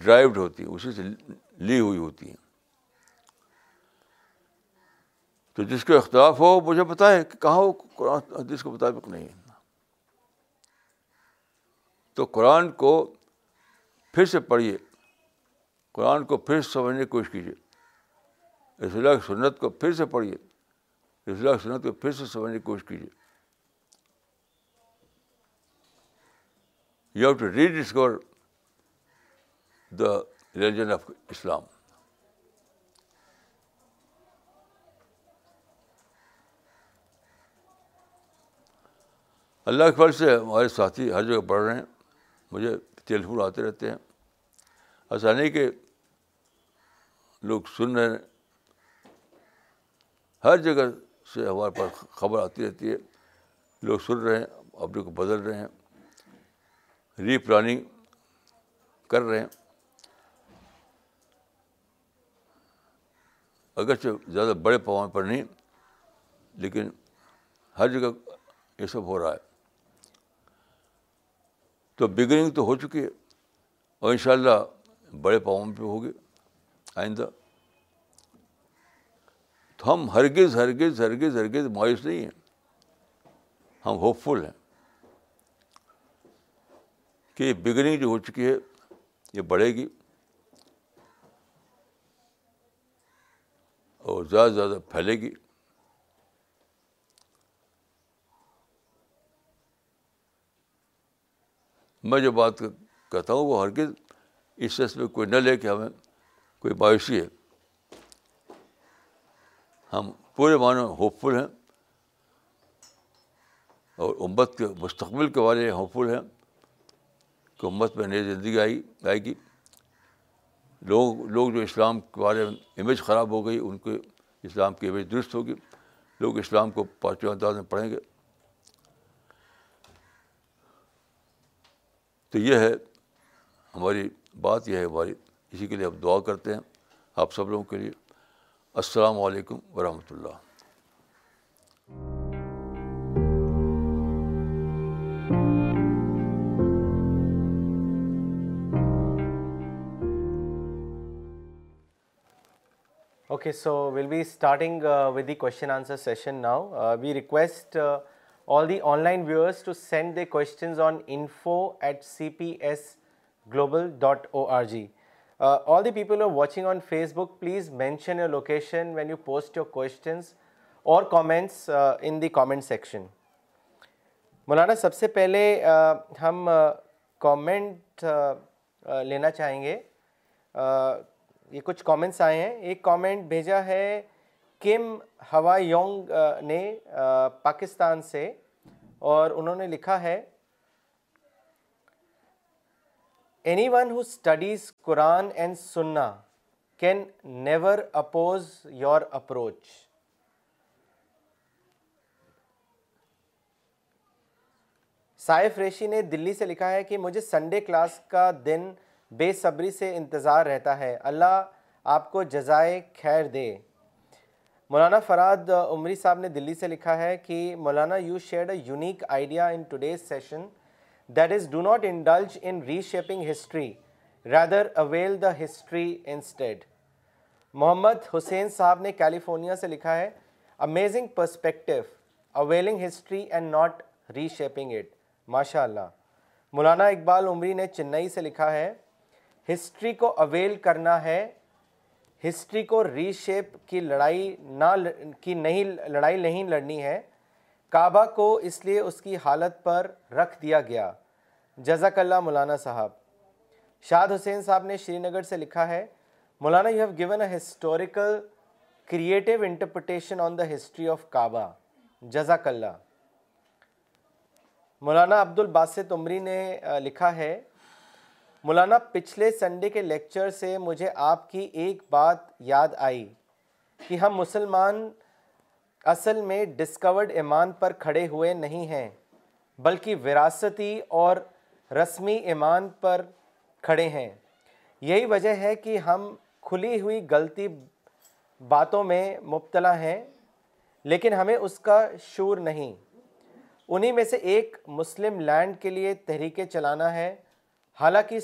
ڈرائیوڈ ہوتی ہیں اسی سے لی ہوئی ہوتی ہیں تو جس کو اختلاف ہو مجھے پتا ہے کہ کہاں وہ قرآن حدیث کے مطابق نہیں تو قرآن کو پھر سے پڑھیے قرآن کو پھر سمجھنے کی کوشش کیجیے اضلاع سنت کو پھر سے پڑھیے اضلاع سنت کو پھر سے سمجھنے کی کوشش کیجیے you have to rediscover the religion of Islam اللہ کے فرض سے ہمارے ساتھی ہر جگہ پڑھ رہے ہیں مجھے تیل پھول آتے رہتے ہیں ایسا نہیں کہ لوگ سن رہے ہیں ہر جگہ سے ہمارے پاس خبر آتی رہتی ہے لوگ سن رہے ہیں اپنے کو بدل رہے ہیں ری پلاننگ کر رہے ہیں اگرچہ زیادہ بڑے پیمانے پر نہیں لیکن ہر جگہ یہ سب ہو رہا ہے تو بگننگ تو ہو چکی ہے اور ان شاء اللہ بڑے پاؤں پہ ہوگی آئندہ تو ہم ہرگز ہرگز ہرگز ہرگز مایوس نہیں ہیں ہم ہوپ فل ہیں کہ بگننگ جو ہو چکی ہے یہ بڑھے گی اور زیادہ سے زیادہ پھیلے گی میں جو بات کہتا ہوں وہ ہرگز اس سے میں کوئی نہ لے کے ہمیں کوئی مایوسی ہے ہم پورے معنی فل ہیں اور امت کے مستقبل کے بارے میں ہوپ فل ہیں امت میں نئی زندگی آئی آئے گی لوگ لوگ جو اسلام کے بارے میں امیج خراب ہو گئی ان کے اسلام کی امیج درست ہوگی لوگ اسلام کو پانچویں انداز میں پڑھیں گے تو یہ ہے ہماری بات یہ ہے ہماری اسی کے لیے ہم دعا کرتے ہیں آپ سب لوگوں کے لیے السلام علیکم ورحمۃ اللہ okay so will be starting with the question answer session now we request all the online viewers to send the questions on info at C P S global dot O R G all the people are watching on Facebook please mention you location when you post your questions اور comments in the comment section Maulana سب سے پہلے ہم comment لینا چاہیں گے یہ کچھ comments آئے ہیں ایک کامنٹ بھیجا ہے کم ہوا یونگ نے پاکستان سے اور انہوں نے لکھا ہے anyone who studies Quran and sunnah can never oppose your approach Saif Rishi نے دلی سے لکھا ہے کہ مجھے سنڈے کلاس کا دن بے صبری سے انتظار رہتا ہے اللہ آپ کو جزائے خیر دے مولانا فراد عمری صاحب نے دلی سے لکھا ہے کہ Maulana you shared a unique idea in today's session that is do not indulge in reshaping history rather avail the history instead Mohammad Hussain Sahab نے کیلیفورنیا سے لکھا ہے amazing perspective availing history and not reshaping it ماشاء اللہ مولانا اقبال عمری نے چنئی سے لکھا ہے ہسٹری کو اویل کرنا ہے ہسٹری کو ری شیپ کی لڑائی نہ کی نہیں لڑائی نہیں لڑنی ہے کعبہ کو اس لیے اس کی حالت پر رکھ دیا گیا جزاک اللہ مولانا صاحب شاد حسین صاحب نے شری نگر سے لکھا ہے Maulana you have given a historical creative interpretation on the history of Kaaba جزاک اللہ مولانا عبد الباسط عمری نے لکھا ہے مولانا پچھلے سنڈے کے لیکچر سے مجھے آپ کی ایک بات یاد آئی کہ ہم مسلمان اصل میں ڈسکورڈ ایمان پر کھڑے ہوئے نہیں ہیں بلکہ وراثتی اور رسمی ایمان پر کھڑے ہیں یہی وجہ ہے کہ ہم کھلی ہوئی غلطی باتوں میں مبتلا ہیں لیکن ہمیں اس کا شعور نہیں انہی میں سے ایک مسلم لینڈ کے لیے تحریکیں چلانا ہے حالانکہ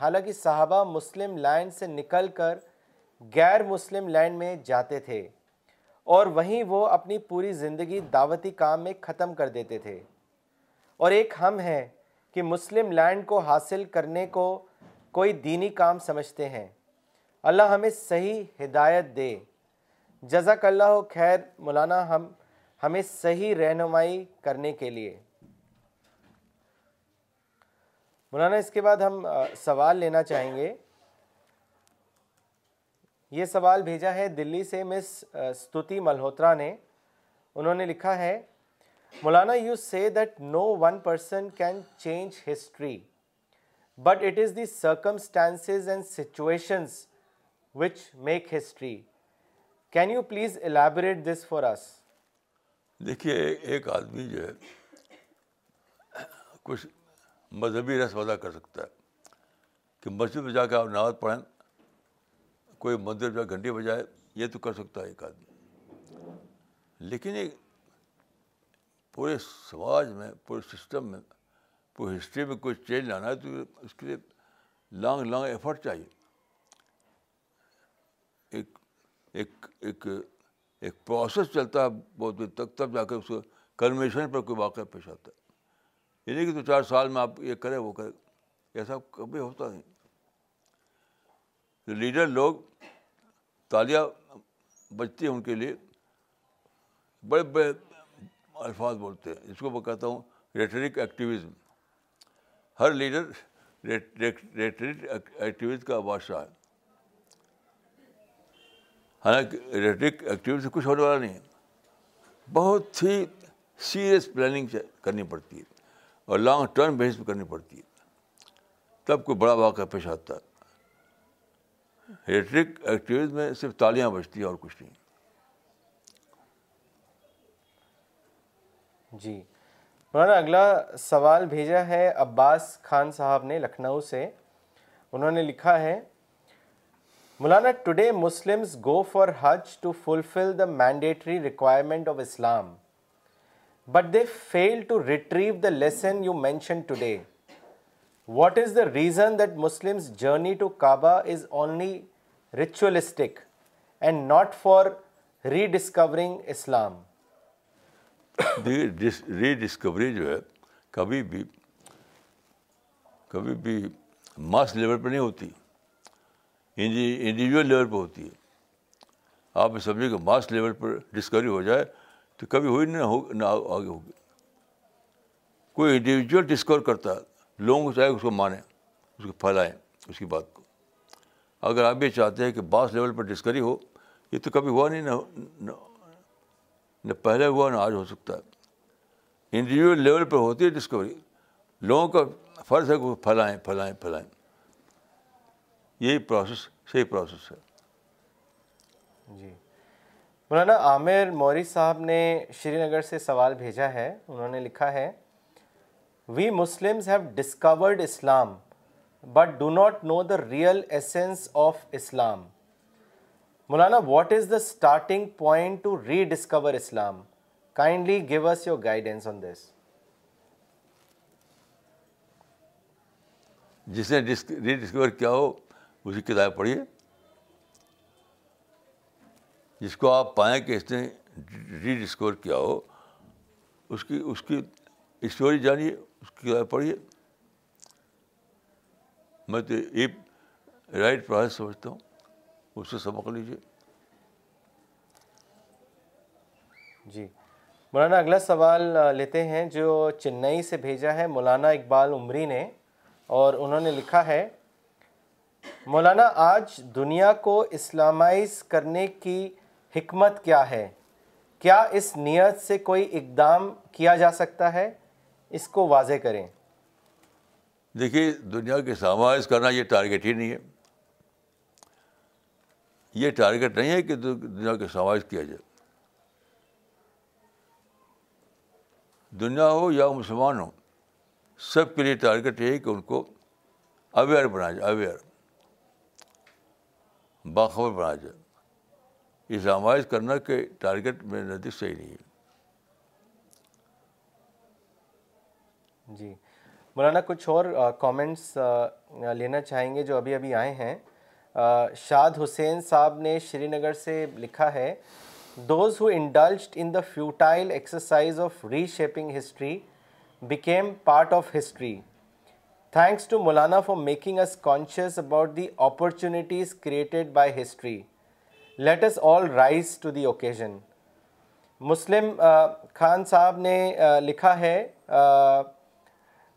حالانکہ صحابہ مسلم لائن سے نکل کر غیر مسلم لائن میں جاتے تھے اور وہیں وہ اپنی پوری زندگی دعوتی کام میں ختم کر دیتے تھے اور ایک ہم ہیں کہ مسلم لینڈ کو حاصل کرنے کو کوئی دینی کام سمجھتے ہیں اللہ ہمیں صحیح ہدایت دے جزاک اللہ خیر مولانا ہم ہمیں صحیح رہنمائی کرنے کے لیے مولانا اس کے بعد ہم سوال لینا چاہیں گے یہ سوال بھیجا ہے دلی سے مس ستوتی ملہوترا نے انہوں نے لکھا ہے Maulana you say that no one person can change history but it is the circumstances and situations which make history can you please elaborate this for us دیکھیے ایک آدمی جو ہے کچھ مذہبی رسم ادا کر سکتا ہے کہ مسجد میں جا کے آپ نماز پڑھیں کوئی مندر جا گھنٹی بجائے یہ تو کر سکتا ہے ایک آدمی لیکن ایک پورے سماج میں پورے سسٹم میں پورے ہسٹری میں کوئی چینج لانا ہے تو اس کے لیے لانگ لانگ ایفرٹ چاہیے ایک ایک ایک پروسیس چلتا ہے بہت دیر تک تب جا کے اس کو کنویشن پر کوئی واقعہ پیش آتا ہے یہ یعنی نہیں کہ دو چار سال میں آپ یہ کریں وہ کریں ایسا کبھی ہوتا نہیں لیڈر لوگ تالیاں بجتی ہیں ان کے لیے بڑے بڑے الفاظ بولتے ہیں جس کو میں کہتا ہوں ریٹرک ایکٹیویزم ہر لیڈر ریٹرک ایکٹیویز کا بادشاہ ہے حالانکہ ریٹرک ایکٹیویز سے کچھ ہونے والا نہیں ہے بہت ہی سیریس پلاننگ کرنی پڑتی ہے اور لانگ ٹرم بیس پہ کرنی پڑتی ہے تب کوئی بڑا واقعہ پیش آتا ہے میں صرف تالیاں بجتی ہیں اور کچھ نہیں جی مولانا اگلا سوال بھیجا ہے عباس خان صاحب نے لکھنؤ سے انہوں نے لکھا ہے Maulana today Muslims go for Hajj to fulfil the mandatory requirement of Islam but they fail to retrieve the lesson you mention today what is the reason that Muslim journey to Kaaba is only ritualistic and not for rediscovering Islam rediscovery جو ہے کبھی بھی کبھی بھی mass level پہ نہیں ہوتی individual level پہ ہوتی ہے آپ سمجھیں کہ ماس لیول پر ڈسکوری ہو جائے تو کبھی ہوئی نہ ہو نہ آگے ہوگی کوئی انڈیویجول ڈسکور کرتا ہے لوگوں کو چاہے اس کو مانیں اس کو پھیلائیں اس کی بات کو اگر آپ یہ چاہتے ہیں کہ بعض لیول پر ڈسکوری ہو یہ تو کبھی ہوا نہیں نہ پہلے ہوا نہ آج ہو سکتا ہے انڈیویجول لیول پر ہوتی ہے ڈسکوری لوگوں کا فرض ہے کہ وہ پھیلائیں پھیلائیں یہی پروسیس صحیح پروسیس ہے جی مولانا عامر موری صاحب نے شری نگر سے سوال بھیجا ہے انہوں نے لکھا ہے we Muslims have discovered Islam but do not know the real essence of Islam Maulana what is the starting point to rediscover Islam kindly give us your guidance on this جس نے ری ڈسکور کیا ہو اسی کتاب پڑھیے جس کو آپ پائیں کہ اس نے ری ڈسکور کیا ہو اس کی اس کی اسٹوری جانیے اس کی پڑھیے میں تو ایپ رائٹ پرائز سمجھتا ہوں اس سے سبق لیجیے جی مولانا اگلا سوال لیتے ہیں جو چنئی سے بھیجا ہے مولانا اقبال عمری نے اور انہوں نے لکھا ہے مولانا آج دنیا کو اسلامائز کرنے کی حکمت کیا ہے کیا اس نیت سے کوئی اقدام کیا جا سکتا ہے اس کو واضح کریں دیکھیے دنیا کے سامائز کرنا یہ ٹارگیٹ ہی نہیں ہے یہ ٹارگیٹ نہیں ہے کہ دنیا کے سماج کیا جائے دنیا ہو یا مسلمان ہو سب کے لیے ٹارگیٹ یہ ہے کہ ان کو اویئر بنایا جائے اویئر باخبر بنایا جائے از کرنا کہ ٹارگیٹ میرے نزدیک صحیح نہیں ہے جی مولانا کچھ اور کامنٹس لینا چاہیں گے جو ابھی ابھی آئے ہیں شاد حسین صاحب نے شری نگر سے لکھا ہے those who indulged in the futile exercise of reshaping history became part of history thanks to Maulana for making us conscious about the opportunities created by history let's all rise to the occasion Muslim Khan Sahab نے لکھا ہے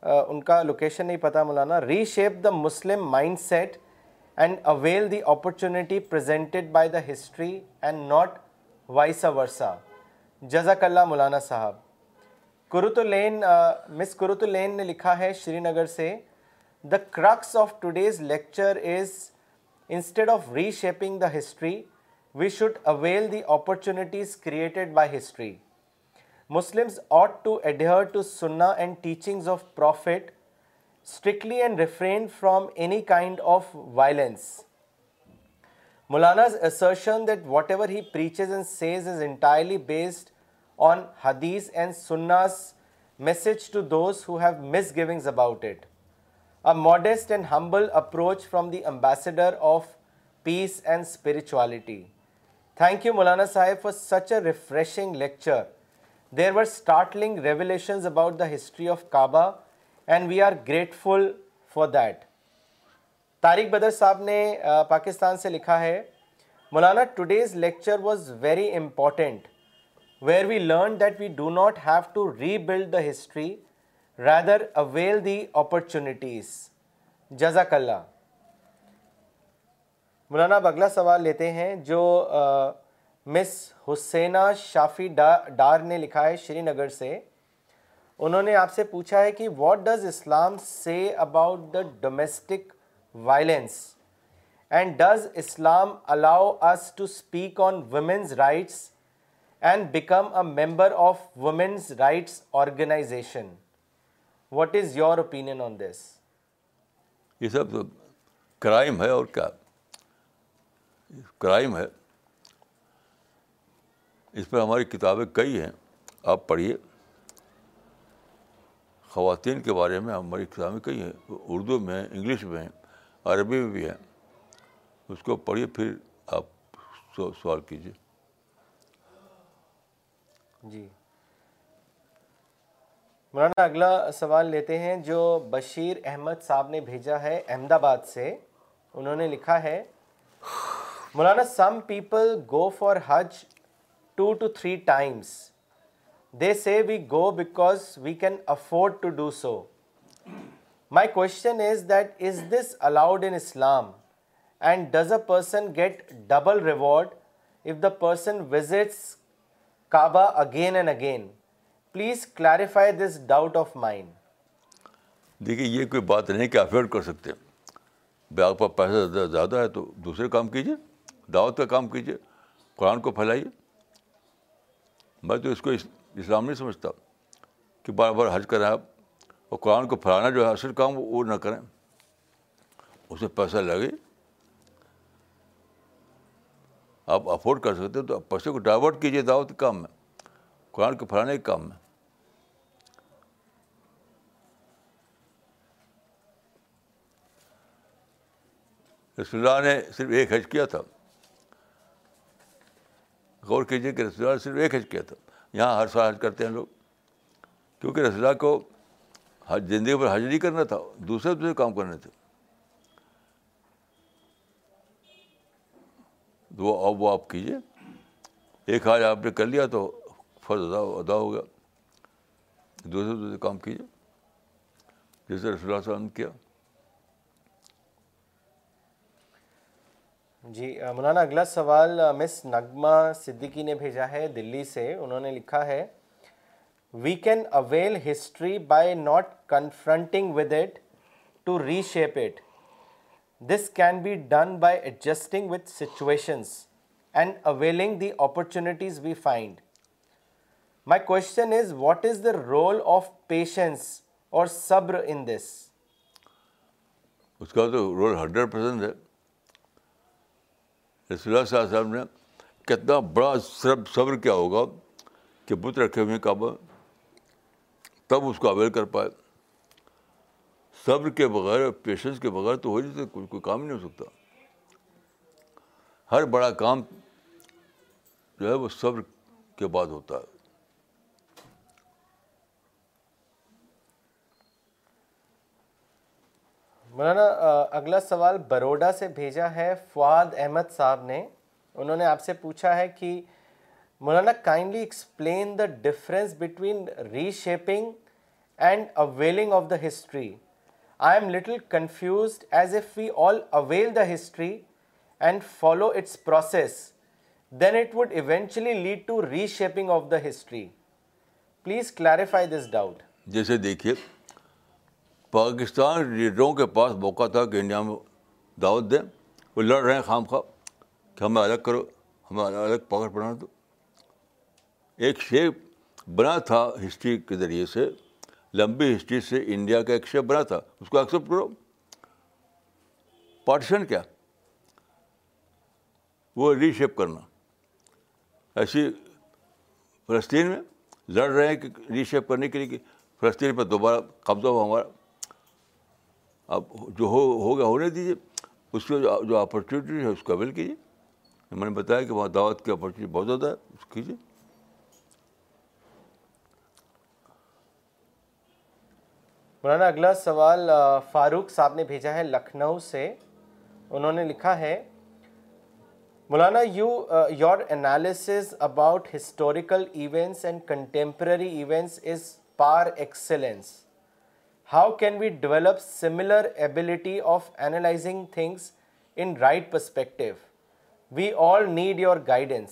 ان کا location نہیں پتہ Maulana reshape the Muslim mind set and avail the opportunity presented by the history and not vice آ جزاک اللہ مولانا صاحب کرت الین مس کرت الین نے لکھا ہے شری نگر سے the crux of today's lecture is instead of reshaping the history We should avail the opportunities created by history. Muslims ought to adhere to Sunnah and teachings of Prophet strictly and refrain from any kind of violence. Maulana's assertion that whatever he preaches and says is entirely based on Hadith and Sunnah's message to those who have misgivings about it. A modest and humble approach from the ambassador of peace and spirituality. Thank you Maulana Sahab for such a refreshing lecture there were startling revelations about the history of Kaaba and we are grateful for that Tariq Badr Sahab نے پاکستان سے لکھا ہے Maulana today's lecture was very important where we learn that we do not have to rebuild the history rather avail the opportunities جزاک اللہ مولانا اب اگلا سوال لیتے ہیں جو مس حسینہ شافی ڈار نے لکھا ہے شری نگر سے انہوں نے آپ سے پوچھا ہے کہ what does Islam say about the domestic violence and does Islam allow us to speak on women's rights and become a member of women's rights organisation what is your opinion on this یہ سب crime ہے اور کیا crime ہے اس پر ہماری کتابیں کئی ہیں آپ پڑھیے خواتین کے بارے میں ہماری کتابیں کئی ہیں اردو میں ہیں انگلش میں ہیں عربی میں بھی ہیں اس کو پڑھیے پھر آپ سوال کیجیے جی مولانا اگلا سوال لیتے ہیں جو بشیر احمد صاحب نے بھیجا ہے احمد آباد سے انہوں نے لکھا ہے Maulana some people go for Hajj two to three times they say we go because we can afford to do so my question is that is this allowed in Islam and does a person get double reward if the person visits Kaaba again and again please clarify this doubt of mind دیکھیے یہ کوئی بات نہیں کہ afford کر سکتے آپ کا پیسہ زیادہ ہے تو دوسرے کام کیجیے دعوت کا کام کیجیے قرآن کو پھیلائیے میں تو اس کو اسلام نہیں سمجھتا کہ بار بار حج کریں آپ اور قرآن کو پھیلانا جو ہے اصل کام وہ نہ کریں اسے پیسہ لگے آپ افورڈ کر سکتے ہو تو پیسے کو ڈائیورٹ کیجیے دعوت کام میں قرآن کو پھیلانے کے کام میں رسول اللہ نے صرف ایک حج کیا تھا غور کیجیے کہ رسول اللہ صرف ایک حج کیا تھا یہاں ہر سال حج کرتے ہیں لوگ کیونکہ رسول اللہ کو حج زندگی پر حج نہیں کرنا تھا دوسرے دوسرے کام کرنے تھے وہ آپ کیجیے ایک حج آپ نے کر لیا تو فرض ادا ادا ہو گیا دوسرے دوسرے کام کیجیے جیسے رسول اللہ علیہ وسلم کیا جی مولانا اگلا سوال مس نغمہ صدیقی نے بھیجا ہے دلی سے انہوں نے لکھا ہے we can avail history by not confronting with it to reshape it this can be done by adjusting with situations and availing the opportunities we find my question is what is the role of patience اور صبر in this اس کا تو role hundred percent ہے رسول اللہ اللہ صلی علیہ وسلم نے کتنا بڑا صرف صبر کیا ہوگا کہ بت رکھے ہوئے کعبہ تب اس کو اویل کر پائے صبر کے بغیر پیشنس کے بغیر تو ہو جاتا ہے کوئی کام نہیں ہو سکتا ہر بڑا کام جو ہے وہ صبر کے بعد ہوتا ہے مولانا اگلا سوال بروڈا سے بھیجا ہے فواد احمد صاحب نے انہوں نے آپ سے پوچھا ہے کہ Maulana kindly explain the difference between reshaping and availing of the history I am little confused as if we all avail the history and follow its process then it would eventually lead to reshaping of the history please clarify this doubt جیسے دیکھیے پاکستان لیڈروں کے پاس موقع تھا کہ India میں دعوت دیں وہ لڑ رہے ہیں خام خواہ کہ ہمیں الگ کرو ہمیں الگ پکڑ بنا دو ایک شیپ بنا تھا ہسٹری کے ذریعے سے لمبی ہسٹری سے انڈیا کا ایک شیپ بنا تھا اس کو ایکسیپٹ کرو پارٹیشن کیا وہ ری شیپ کرنا ایسی فلسطین میں لڑ رہے ہیں کہ ری شیپ کرنے کے لیے کہ فلسطین پر دوبارہ قبضہ ہوا جو ہو ہوگا ہونے دیجیے اس کے جو اپورچونیٹی ہے اس کو اویل کیجیے میں نے بتایا کہ وہاں دعوت کی اپورچونیٹی بہت زیادہ ہے اس کیجیے مولانا اگلا سوال فاروق صاحب نے بھیجا ہے لکھنؤ سے انہوں نے لکھا ہے Maulana you your analysis about historical events and contemporary events is par excellence how can we develop similar ability of analysing things in right perspective we all need your guidance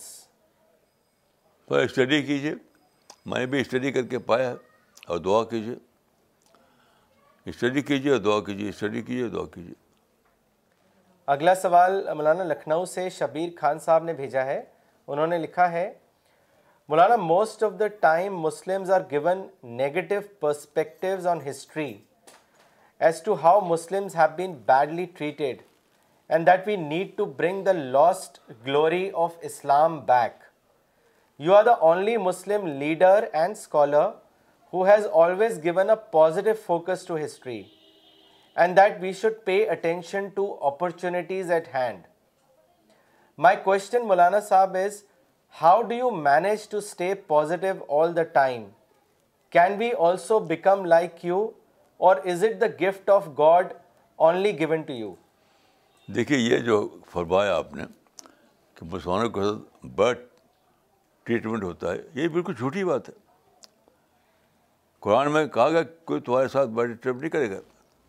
کیجیے میں بھی اسٹڈی کر کے پایا اور دعا کیجیے study کیجیے اور دعا کیجیے اسٹڈی کیجیے دعا کیجیے اگلا سوال مولانا لکھنؤ سے شبیر خان صاحب نے بھیجا ہے انہوں نے لکھا ہے Maulana, most of the time Muslims are given negative perspectives on history as to how Muslims have been badly treated and that we need to bring the lost glory of Islam back. You are the only Muslim leader and scholar who has always given a positive focus to history and that we should pay attention to opportunities at hand. My question, Maulana Saab, is how do you manage to stay positive all the time can we also become like you or is it the gift of God only given to you دیکھیے یہ جو فرمایا آپ نے کہ مسلمانوں کے ساتھ بیڈ ٹریٹمنٹ ہوتا ہے یہ بالکل جھوٹی بات ہے قرآن میں کہا گیا کوئی تمہارے ساتھ بڑی ٹریٹمنٹ کرے گا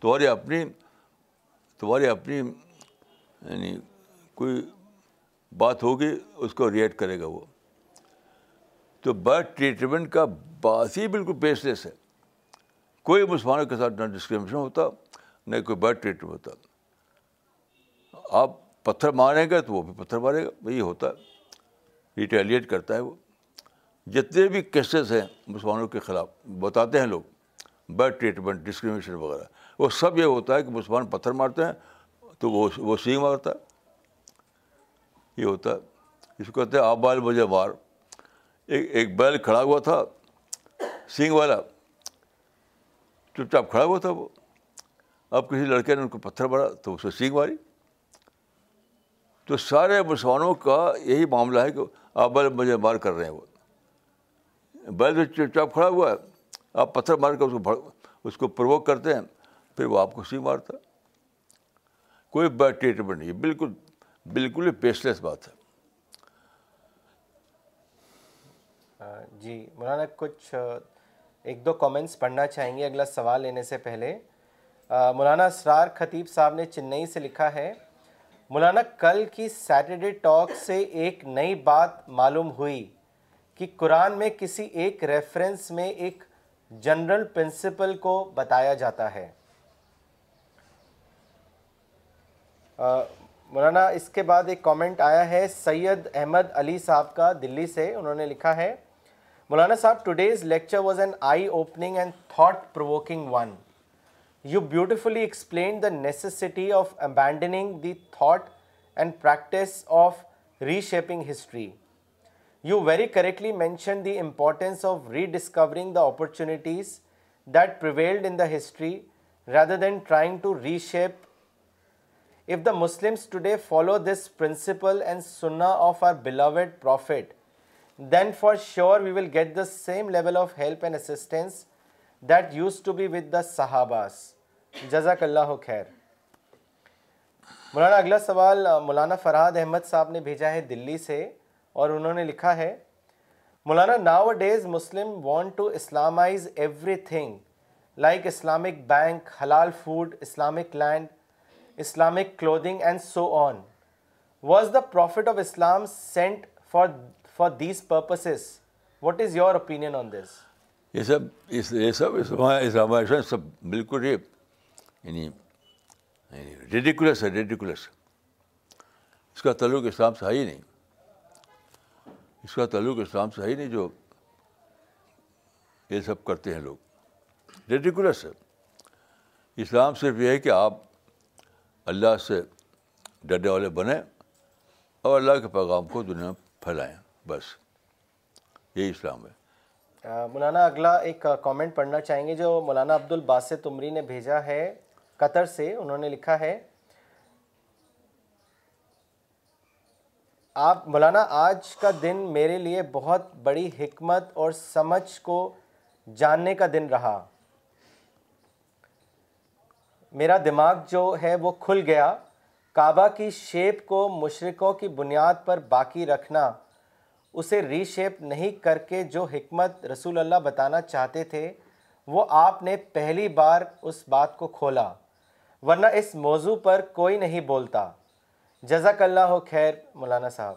تمہاری اپنی تمہاری اپنی یعنی کوئی بات ہوگی اس کو ریئیکٹ کرے گا وہ تو بیڈ ٹریٹمنٹ کا بات ہی بالکل بیس لیس ہے کوئی مسلمانوں کے ساتھ نہ ڈسکریمنیشن ہوتا نہ کوئی بیڈ ٹریٹمنٹ ہوتا آپ پتھر ماریں گے تو وہ بھی پتھر مارے گا وہی ہوتا ہے ریٹیلیٹ کرتا ہے وہ جتنے بھی کیسز ہیں مسلمانوں کے خلاف بتاتے ہیں لوگ بیڈ ٹریٹمنٹ ڈسکریمنیشن وغیرہ وہ سب یہ ہوتا ہے کہ مسلمان پتھر مارتے ہیں تو وہ وہ سینگ مارتا ہے یہ ہوتا ہے اس کو کہتے ہیں بال مجھے مار ایک ایک بیل کھڑا ہوا تھا سینگ والا چپ چاپ کھڑا ہوا تھا وہ اب کسی لڑکے نے ان کو پتھر مارا تو اس کو سینگ ماری تو سارے مسلمانوں کا یہی معاملہ ہے کہ آبل مجھے مار کر رہے ہیں وہ بیل جو چپ چاپ کھڑا ہوا ہے آپ پتھر مار کر اس کو اس کو پروک کرتے ہیں پھر وہ آپ کو سینگ مارتا کوئی بیڈ ٹریٹمنٹ نہیں بالکل بالکل ہی پیش لیس بات ہے جی مولانا کچھ ایک دو کامنٹس پڑھنا چاہیں گے اگلا سوال لینے سے پہلے مولانا اسرار خطیب صاحب نے چنئی سے لکھا ہے مولانا کل کی سیٹرڈے ٹاک سے ایک نئی بات معلوم ہوئی کہ قرآن میں کسی ایک ریفرنس میں ایک جنرل پرنسپل کو بتایا جاتا ہے مولانا اس کے بعد ایک کامنٹ آیا ہے سید احمد علی صاحب کا دلی سے انہوں نے لکھا ہے Maulana Sahab today's lecture was an eye opening and thought provoking one you beautifully explain the necessity of abandoning the thought and practice of reshaping history you very correctly mention the importance of rediscovering the opportunities that prevailed in the history rather than trying to reshape if the Muslims today follow this principle and Sunnah of our beloved prophet then for sure we will get the same level of help and assistance that used to be with the Sahaba جزاک اللہ خیر مولانا اگلا سوال مولانا فرحاد احمد صاحب نے بھیجا ہے دلی سے اور انہوں نے لکھا ہے Maulana nowadays Muslim want to Islamise everything like Islamic bank halal food Islamic land Islamic and so on was the prophet of Islam sent what is your یہ سب یہ سب ریڈیکولس یعنی، یعنی سے ہے ہی نہیں اس کا تعلق اسلام ہی نہیں جو سب کرتے ہیں لوگ ریڈیکولس ہے اسلام صرف یہ ہے کہ آپ اللہ سے ڈرنے والے بنیں اور اللہ کے پیغام کو دنیا میں پھیلائیں بس یہی اسلام ہے مولانا اگلا ایک کامنٹ پڑھنا چاہیں گے جو مولانا عبد الباسط عمری نے بھیجا ہے قطر سے انہوں نے لکھا ہے آپ مولانا آج کا دن میرے لیے بہت بڑی حکمت اور سمجھ کو جاننے کا دن رہا میرا دماغ جو ہے وہ کھل گیا کعبہ کی شیپ کو مشرقوں کی بنیاد پر باقی رکھنا اسے ری شیپ نہیں کر کے جو حکمت رسول اللہ بتانا چاہتے تھے وہ آپ نے پہلی بار اس بات کو کھولا ورنہ اس موضوع پر کوئی نہیں بولتا جزاک اللہ ہو خیر Maulana Sahab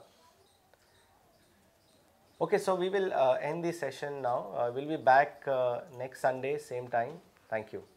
okay so we will end the session now will be back next Sunday same time thank you